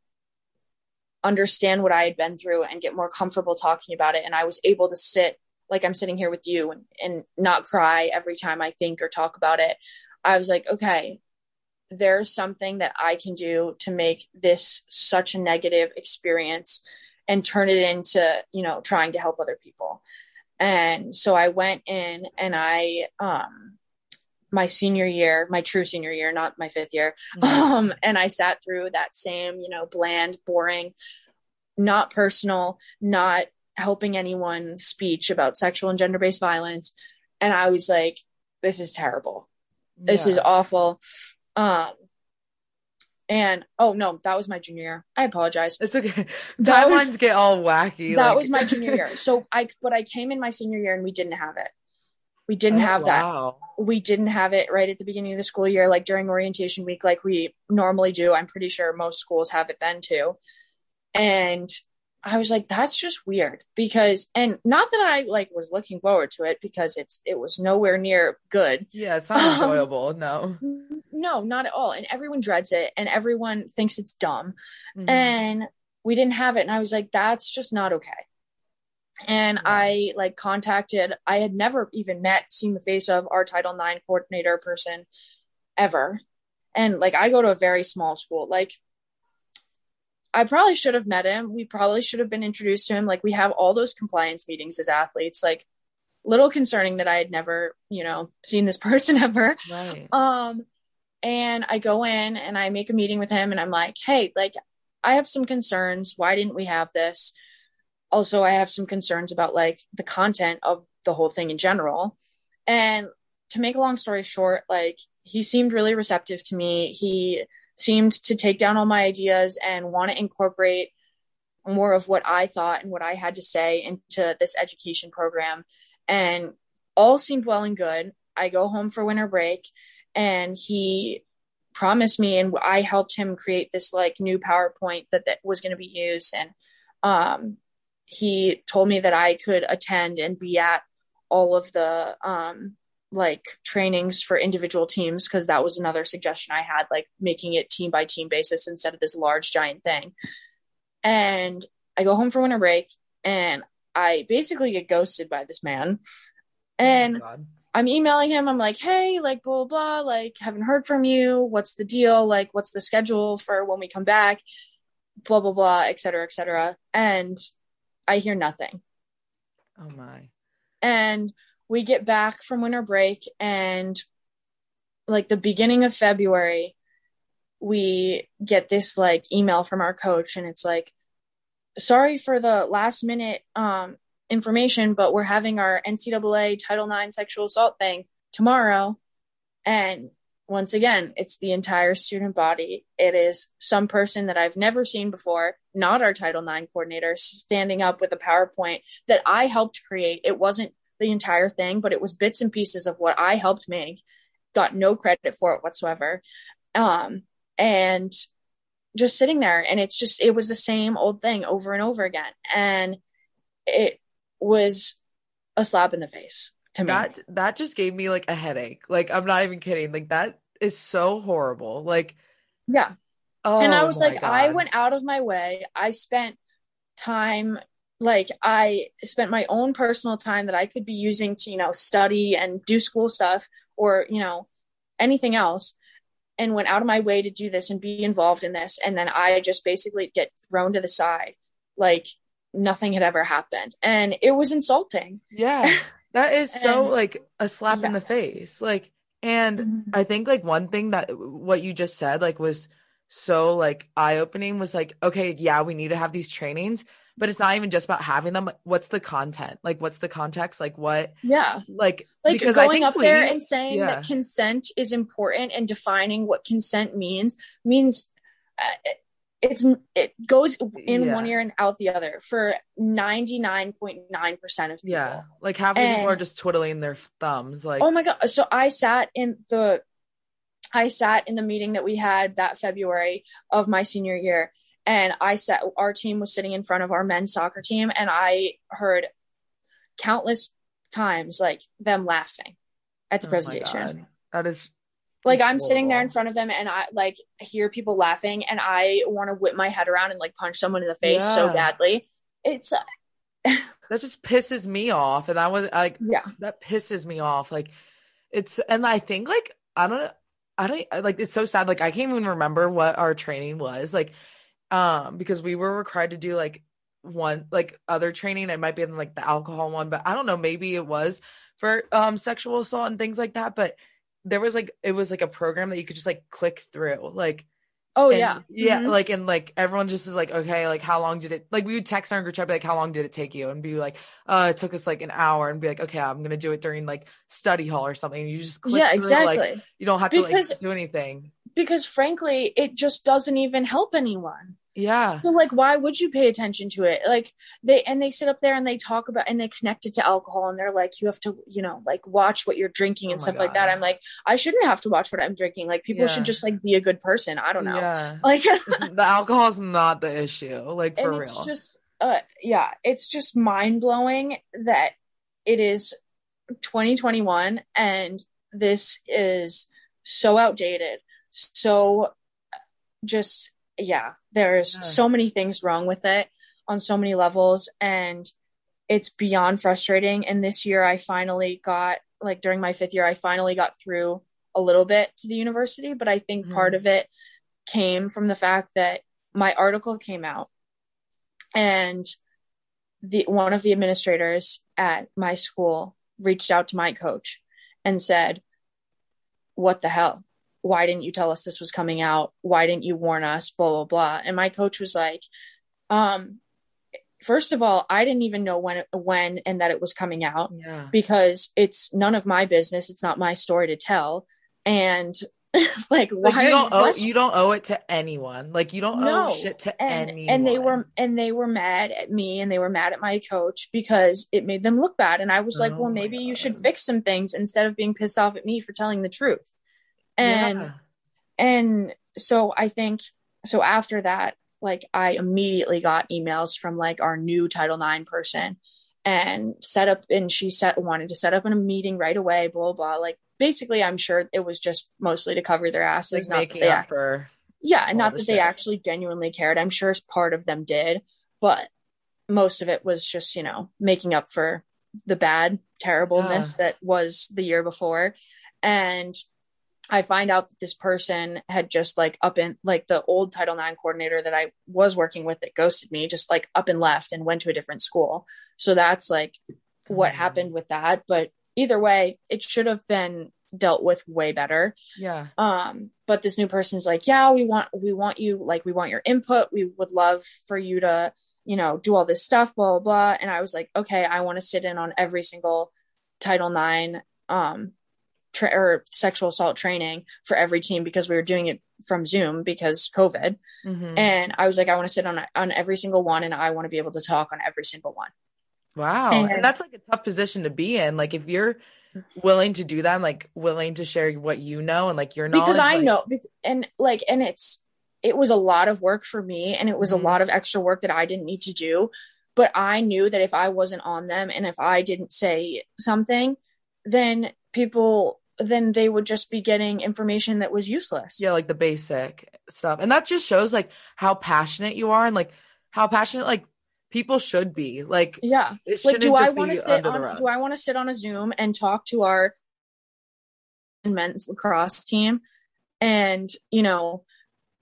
understand what I had been through and get more comfortable talking about it, and I was able to sit like I'm sitting here with you and, and not cry every time I think or talk about it, I was like, okay, there's something that I can do to make this such a negative experience and turn it into you know trying to help other people and so i went in and i um my senior year my true senior year not my fifth year mm-hmm. um and i sat through that same you know bland boring not personal not helping anyone speech about sexual and gender based violence and i was like this is terrible this yeah. is awful um and oh no, that was my junior year. I apologize. It's okay. That Timelines was, get all wacky. That like... was my junior year. So I, but I came in my senior year and we didn't have it. We didn't oh, have wow. that. We didn't have it right at the beginning of the school year, like during orientation week, like we normally do. I'm pretty sure most schools have it then too. And I was like, that's just weird because, and not that I like was looking forward to it because it's, it was nowhere near good. Yeah, it's not um, enjoyable. Um, no, no, not at all. And everyone dreads it and everyone thinks it's dumb. Mm-hmm. And we didn't have it. And I was like, that's just not okay. And yeah. I like contacted, I had never even met, seen the face of our Title IX coordinator person ever. And like, I go to a very small school. Like, I probably should have met him. We probably should have been introduced to him. Like we have all those compliance meetings as athletes. Like little concerning that I had never, you know, seen this person ever. Right. Um and I go in and I make a meeting with him and I'm like, "Hey, like I have some concerns. Why didn't we have this?" Also, I have some concerns about like the content of the whole thing in general. And to make a long story short, like he seemed really receptive to me. He seemed to take down all my ideas and want to incorporate more of what I thought and what I had to say into this education program. And all seemed well and good. I go home for winter break and he promised me and I helped him create this like new PowerPoint that, that was going to be used. And um, he told me that I could attend and be at all of the um, like trainings for individual teams because that was another suggestion I had, like making it team by team basis instead of this large giant thing. And I go home for winter break and I basically get ghosted by this man. Oh and oh I'm emailing him. I'm like, hey, like, blah, blah, blah, like, haven't heard from you. What's the deal? Like, what's the schedule for when we come back? Blah, blah, blah, et cetera, et cetera. And I hear nothing. Oh, my. And we get back from winter break, and like the beginning of February, we get this like email from our coach, and it's like, sorry for the last minute um information, but we're having our NCAA Title IX sexual assault thing tomorrow. And once again, it's the entire student body. It is some person that I've never seen before, not our Title IX coordinator, standing up with a PowerPoint that I helped create. It wasn't the entire thing, but it was bits and pieces of what I helped make. Got no credit for it whatsoever. Um, and just sitting there, and it's just, it was the same old thing over and over again. And it was a slap in the face to me. That that just gave me like a headache. Like I'm not even kidding. Like that is so horrible. Like yeah. Oh, and I was like, God. I went out of my way. I spent time like I spent my own personal time that I could be using to, you know, study and do school stuff or, you know, anything else and went out of my way to do this and be involved in this and then I just basically get thrown to the side. Like nothing had ever happened and it was insulting yeah that is so like a slap yeah. in the face like and mm-hmm. i think like one thing that what you just said like was so like eye-opening was like okay yeah we need to have these trainings but it's not even just about having them what's the content like what's the context like what yeah like like because going up we, there and saying yeah. that consent is important and defining what consent means means uh, it's it goes in yeah. one ear and out the other for 99.9% of people. Yeah. Like half of people are just twiddling their thumbs like Oh my god. So I sat in the I sat in the meeting that we had that February of my senior year and I sat our team was sitting in front of our men's soccer team and I heard countless times like them laughing at the oh presentation. That is like I'm sitting there in front of them and I like hear people laughing and I want to whip my head around and like punch someone in the face yeah. so badly. It's uh, that just pisses me off and I was like yeah that pisses me off like it's and I think like I don't I don't like it's so sad like I can't even remember what our training was like um because we were required to do like one like other training. It might be in like the alcohol one but I don't know maybe it was for um sexual assault and things like that but there was like it was like a program that you could just like click through like oh and, yeah. yeah mm-hmm. like and like everyone just is like okay like how long did it like we would text our group chat be like how long did it take you? and be like uh it took us like an hour and be like okay i'm gonna do it during like study hall or something you just click yeah through, exactly. like, you don't have because, to like do anything. because frankly it just doesn't even help anyone yeah. So like why would you pay attention to it? Like they and they sit up there and they talk about and they connect it to alcohol and they're like you have to, you know, like watch what you're drinking and oh stuff God. like that. I'm like I shouldn't have to watch what I'm drinking. Like people yeah. should just like be a good person. I don't know. Yeah. Like the alcohol is not the issue. Like for and it's real. just uh yeah, it's just mind-blowing that it is 2021 and this is so outdated. So just yeah, there's yeah. so many things wrong with it on so many levels and it's beyond frustrating. And this year I finally got like during my fifth year, I finally got through a little bit to the university, but I think mm-hmm. part of it came from the fact that my article came out and the one of the administrators at my school reached out to my coach and said, What the hell? Why didn't you tell us this was coming out? Why didn't you warn us? Blah, blah, blah. And my coach was like, um, first of all, I didn't even know when, when and that it was coming out yeah. because it's none of my business. It's not my story to tell. And like, why like you don't you owe you don't owe it to anyone. Like you don't no. owe shit to and, anyone. And they were and they were mad at me and they were mad at my coach because it made them look bad. And I was like, oh well, maybe you should fix some things instead of being pissed off at me for telling the truth and yeah. and so i think so after that like i immediately got emails from like our new title ix person and set up and she set wanted to set up in a meeting right away blah blah, blah. like basically i'm sure it was just mostly to cover their asses like not that they act- for yeah and not that shit. they actually genuinely cared i'm sure part of them did but most of it was just you know making up for the bad terribleness yeah. that was the year before and I find out that this person had just like up in like the old Title IX coordinator that I was working with that ghosted me, just like up and left and went to a different school. So that's like what mm. happened with that. But either way, it should have been dealt with way better. Yeah. Um, but this new person's like, yeah, we want we want you like we want your input. We would love for you to, you know, do all this stuff, blah blah blah. And I was like, okay, I want to sit in on every single Title IX um tra- or sexual assault training for every team because we were doing it from Zoom because COVID. Mm-hmm. And I was like, I want to sit on on every single one, and I want to be able to talk on every single one. Wow, and, and that's like a tough position to be in. Like if you're willing to do that, and, like willing to share what you know and like your knowledge, because I like- know, and like, and it's it was a lot of work for me, and it was mm-hmm. a lot of extra work that I didn't need to do. But I knew that if I wasn't on them and if I didn't say something, then people then they would just be getting information that was useless. Yeah, like the basic stuff. And that just shows like how passionate you are and like how passionate like people should be. Like yeah. Like do I want to sit on do I want to sit on a Zoom and talk to our men's lacrosse team and, you know,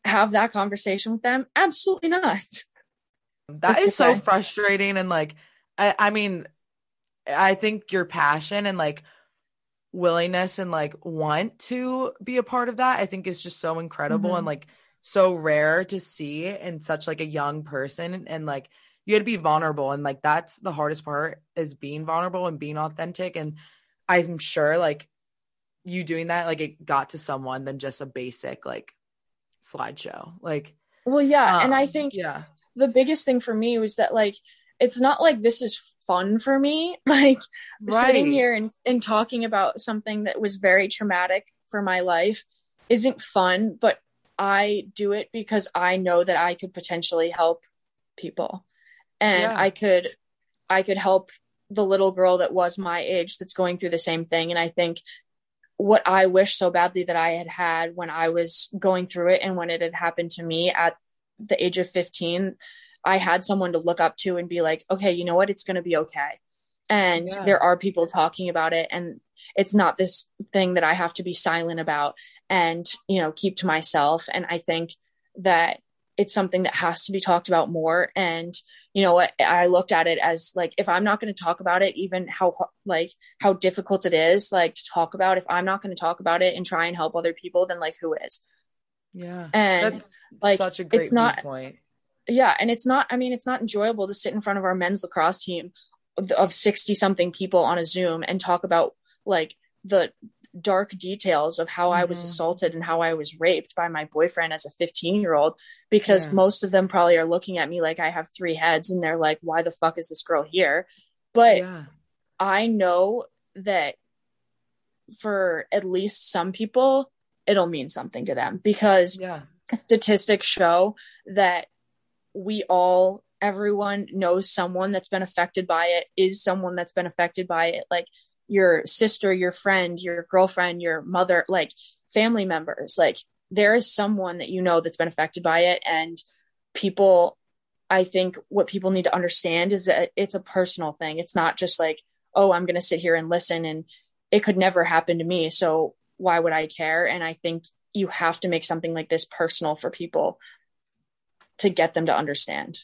have that conversation with them? Absolutely not. That is so frustrating and like I, I mean I think your passion and like willingness and like want to be a part of that i think is just so incredible mm-hmm. and like so rare to see in such like a young person and like you had to be vulnerable and like that's the hardest part is being vulnerable and being authentic and i'm sure like you doing that like it got to someone than just a basic like slideshow like well yeah um, and i um, think yeah the biggest thing for me was that like it's not like this is fun for me. Like right. sitting here and, and talking about something that was very traumatic for my life isn't fun, but I do it because I know that I could potentially help people. And yeah. I could I could help the little girl that was my age that's going through the same thing. And I think what I wish so badly that I had had when I was going through it and when it had happened to me at the age of 15 I had someone to look up to and be like, okay, you know what? It's going to be okay. And yeah. there are people talking about it. And it's not this thing that I have to be silent about and, you know, keep to myself. And I think that it's something that has to be talked about more. And, you know what? I looked at it as like, if I'm not going to talk about it, even how, like, how difficult it is, like, to talk about, if I'm not going to talk about it and try and help other people, then, like, who is? Yeah. And, That's like, such a great it's not, point yeah and it's not i mean it's not enjoyable to sit in front of our men's lacrosse team of 60 something people on a zoom and talk about like the dark details of how mm-hmm. i was mm-hmm. assaulted and how i was raped by my boyfriend as a 15 year old because yeah. most of them probably are looking at me like i have three heads and they're like why the fuck is this girl here but yeah. i know that for at least some people it'll mean something to them because yeah statistics show that we all everyone knows someone that's been affected by it is someone that's been affected by it. Like your sister your friend your girlfriend your mother like family members. Like there is someone that you know that's been affected by it. And people i think what people need to understand is that it's a personal thing. It's not just like oh i'm going to sit here and listen and it could never happen to me. So why would i care? And i think you have to make something like this personal for people to get them to understand.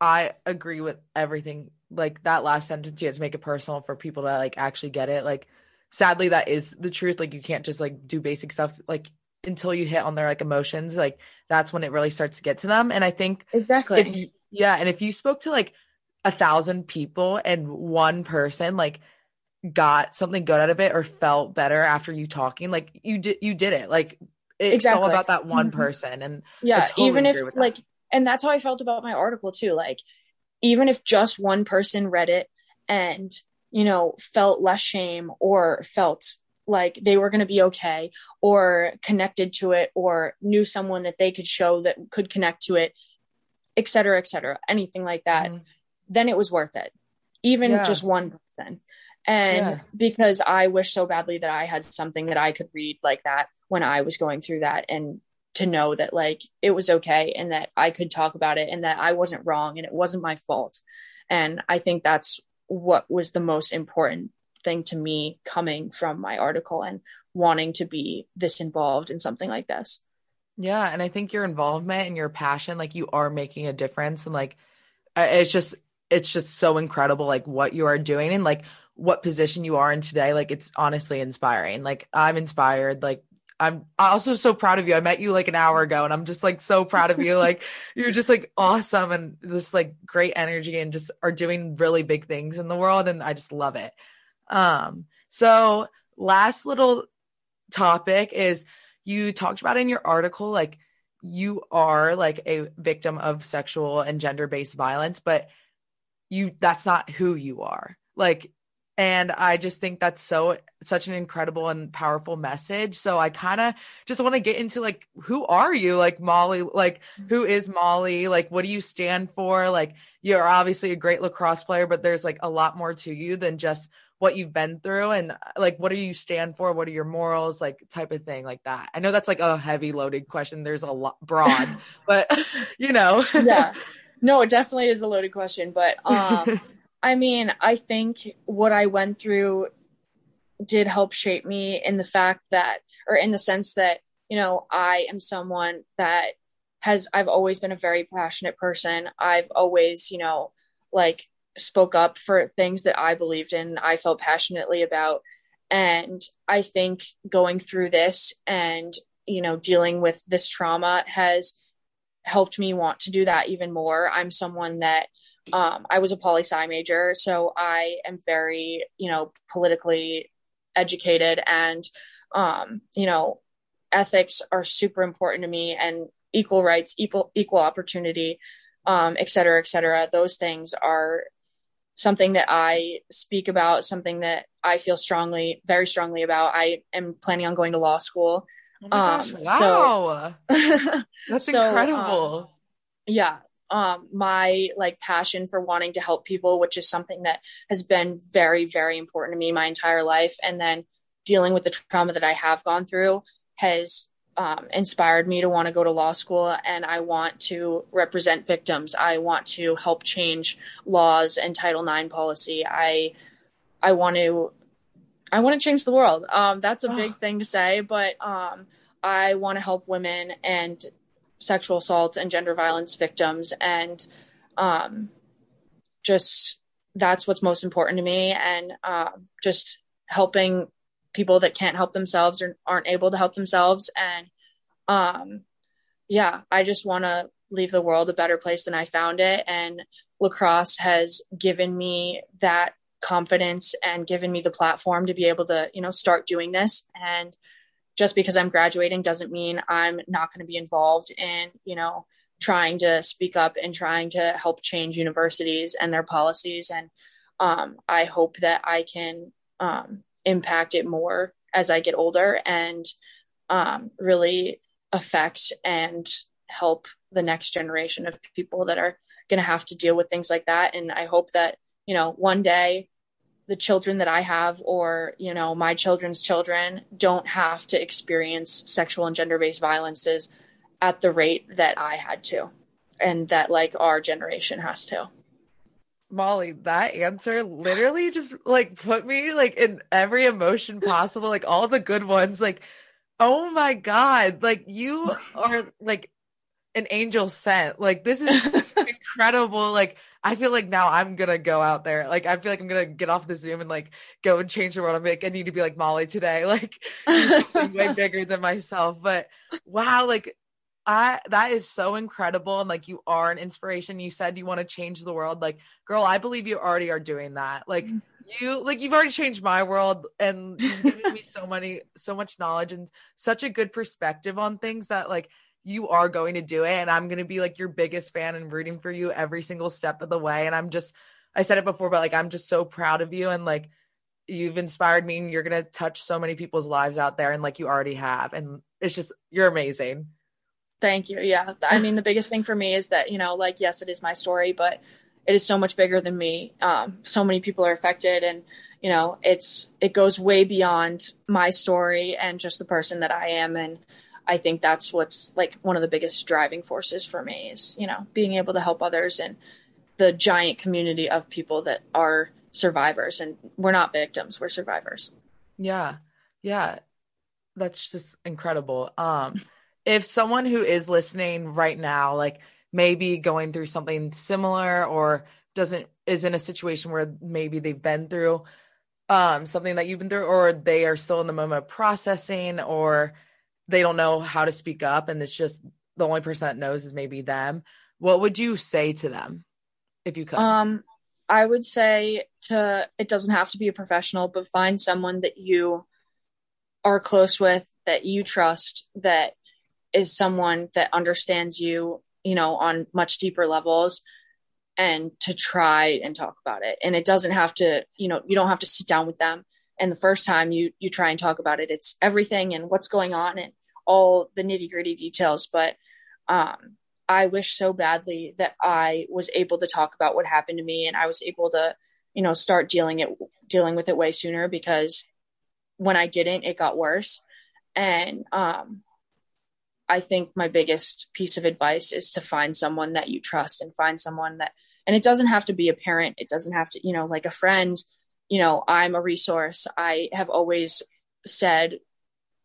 I agree with everything. Like that last sentence, you have to make it personal for people to like actually get it. Like, sadly, that is the truth. Like, you can't just like do basic stuff like until you hit on their like emotions. Like, that's when it really starts to get to them. And I think exactly, you, yeah. And if you spoke to like a thousand people and one person like got something good out of it or felt better after you talking, like you did, you did it. Like it's exactly. all about that one mm-hmm. person and yeah totally even if like and that's how i felt about my article too like even if just one person read it and you know felt less shame or felt like they were going to be okay or connected to it or knew someone that they could show that could connect to it et cetera et cetera anything like that mm-hmm. then it was worth it even Yeah. just one person. And Yeah. because I wish so badly that I had something that I could read like that when I was going through that and to know that like it was okay and that I could talk about it and that I wasn't wrong and it wasn't my fault. And I think that's what was the most important thing to me coming from my article and wanting to be this involved in something like this. Yeah, and I think your involvement and your passion, like you are making a difference, and like it's just it's just so incredible, like what you are doing and like what position you are in today. Like it's honestly inspiring. Like I'm inspired. Like I'm also so proud of you. I met you like an hour ago, and I'm just like so proud of you. Like you're just like awesome and this like great energy, and just are doing really big things in the world, and I just love it. Um, so last little topic is you talked about in your article like you are like a victim of sexual and gender-based violence but you that's not who you are like and i just think that's so such an incredible and powerful message. So i kind of just want to get into like who are you? Like molly like who is molly? Like what do you stand for? Like you're obviously a great lacrosse player but there's like a lot more to you than just what you've been through. And like what do you stand for? What are your morals? Like type of thing like that. I know that's like a heavy loaded question. There's a lot broad but you know. Yeah. No, it definitely is a loaded question, but um I mean, I think what I went through did help shape me in the fact that or in the sense that, you know, I am someone that has I've always been a very passionate person. I've always, you know, like spoke up for things that I believed in, I felt passionately about. And I think going through this and, you know, dealing with this trauma has helped me want to do that even more. I'm someone that um, I was a poli sci major, so I am very, you know, politically educated and, um, you know, ethics are super important to me and equal rights, equal, equal opportunity, um, et cetera, et cetera. Those things are something that I speak about, something that I feel strongly, very strongly about. I am planning on going to law school. Oh gosh, Um, wow so- that's so, um, incredible yeah um my like passion for wanting to help people which is something that has been very very important to me my entire life. And then dealing with the trauma that i have gone through has um, inspired me to want to go to law school and i want to represent victims. I want to help change laws and title ix policy. I i want to i want to change the world. Um, that's a Oh. big thing to say but um, i want to help women and sexual assault and gender violence victims. And um, just that's what's most important to me. And um, just helping people that can't help themselves or aren't able to help themselves. And um, yeah i just want to leave the world a better place than i found it. And lacrosse has given me that confidence and given me the platform to be able to you know start doing this. And just because i'm graduating doesn't mean i'm not going to be involved in you know trying to speak up and trying to help change universities and their policies. And um, i hope that i can um, impact it more as i get older and um, really affect and help the next generation of people that are going to have to deal with things like that. And i hope that you know one day the children that i have or you know my children's children don't have to experience sexual and gender-based violences at the rate that i had to and that like our generation has to Molly, that answer literally just like put me like in every emotion possible, like all the good ones. Like, oh my God, like you are like an angel sent. Like, this is incredible. Like, I feel like now I'm gonna go out there. Like, I feel like I'm gonna get off the Zoom and like go and change the world. I'm like, I need to be like Molly today. Like, way bigger than myself. But wow, like I that is so incredible. And like you are an inspiration. You said you want to change the world. Like, girl, I believe you already are doing that. Like mm-hmm. you like you've already changed my world and you've given me so many so much knowledge and such a good perspective on things that like you are going to do it. And I'm gonna be like your biggest fan and rooting for you every single step of the way. And I'm just I said it before, but like I'm just so proud of you and like you've inspired me and you're gonna touch so many people's lives out there and like you already have. And it's just you're amazing. Thank you. Yeah. I mean, the biggest thing for me is that, you know, like, yes, it is my story, but it is so much bigger than me. Um, so many people are affected, and you know, it's it goes way beyond my story and just the person that I am. And I think that's what's like one of the biggest driving forces for me is you know being able to help others and the giant community of people that are survivors, and we're not victims, we're survivors. Yeah, yeah, that's just incredible. Um, if someone who is listening right now, like maybe going through something similar or doesn't is in a situation where maybe they've been through um something that you've been through or they are still in the moment of processing or they don't know how to speak up and it's just the only person that knows is maybe them what would you say to them if you could um i would say to it doesn't have to be a professional but find someone that you are close with that you trust that is someone that understands you you know, on much deeper levels and to try and talk about it. And it doesn't have to, you know, you don't have to sit down with them. And the first time you you try and talk about it, it's everything and what's going on and all the nitty gritty details. But um, I wish so badly that I was able to talk about what happened to me and I was able to, you know, start dealing it dealing with it way sooner because when I didn't, it got worse. And um, I think my biggest piece of advice is to find someone that you trust and find someone that, and it doesn't have to be a parent. It doesn't have to, you know, like a friend, you know, I'm a resource. I have always said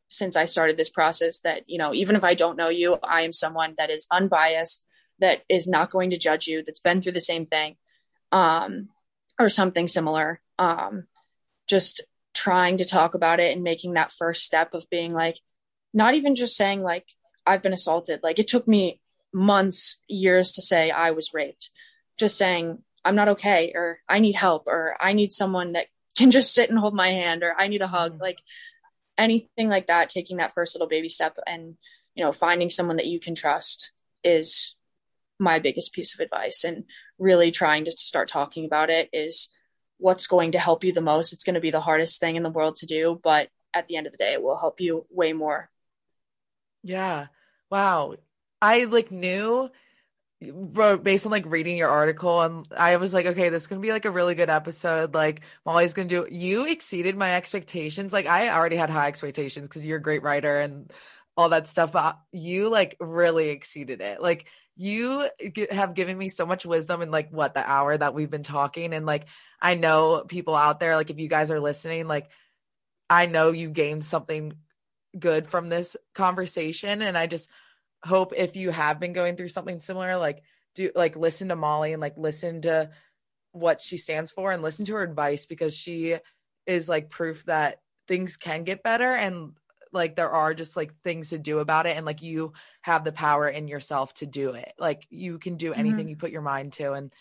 since I started this process that, you know, even if I don't know you, I am someone that is unbiased, that is not going to judge you, that's been through the same thing, um, or something similar. Um, just trying to talk about it and making that first step of being like, not even just saying like, I've been assaulted. Like it took me months, years to say I was raped. Just saying I'm not okay or I need help or I need someone that can just sit and hold my hand or I need a hug. Mm-hmm. Like anything like that, taking that first little baby step and, you know, finding someone that you can trust is my biggest piece of advice. And really trying to start talking about it is what's going to help you the most. It's going to be the hardest thing in the world to do, but at the end of the day, it will help you way more. Yeah. Wow. I like knew based on like reading your article and I was like, okay, this is gonna be like a really good episode. Like Molly's gonna do you exceeded my expectations. Like I already had high expectations because you're a great writer and all that stuff. But you like really exceeded it. Like you have given me so much wisdom in like what the hour that we've been talking. And like I know people out there, like if you guys are listening, like I know you gained something good from this conversation and i just hope if you have been going through something similar like do like listen to molly and like listen to what she stands for and listen to her advice because she is like proof that things can get better and like there are just like things to do about it and like you have the power in yourself to do it like you can do anything mm-hmm. you put your mind to and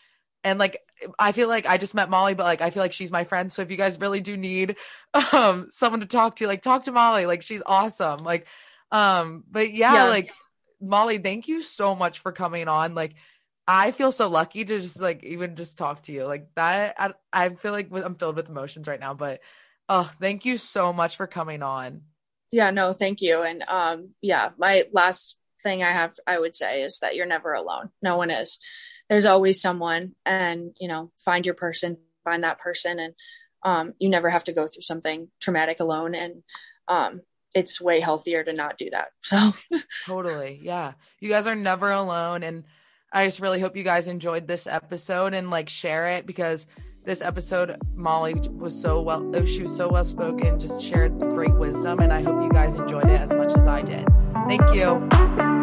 and like I feel like I just met Molly, but like I feel like she's my friend. So if you guys really do need um someone to talk to, like talk to Molly. Like she's awesome. Like um, but yeah, yeah. like Molly, thank you so much for coming on. Like I feel so lucky to just like even just talk to you. Like that I, I feel like I'm filled with emotions right now, but oh, thank you so much for coming on. Yeah, no, thank you. And um yeah, my last thing I have I would say is that you're never alone. No one is there's always someone and you know find your person find that person and um, you never have to go through something traumatic alone and um, it's way healthier to not do that so. Totally yeah. You guys are never alone and i just really hope you guys enjoyed this episode and like share it because this episode molly was so well oh, she was so well spoken just shared great wisdom and i hope you guys enjoyed it as much as i did. Thank you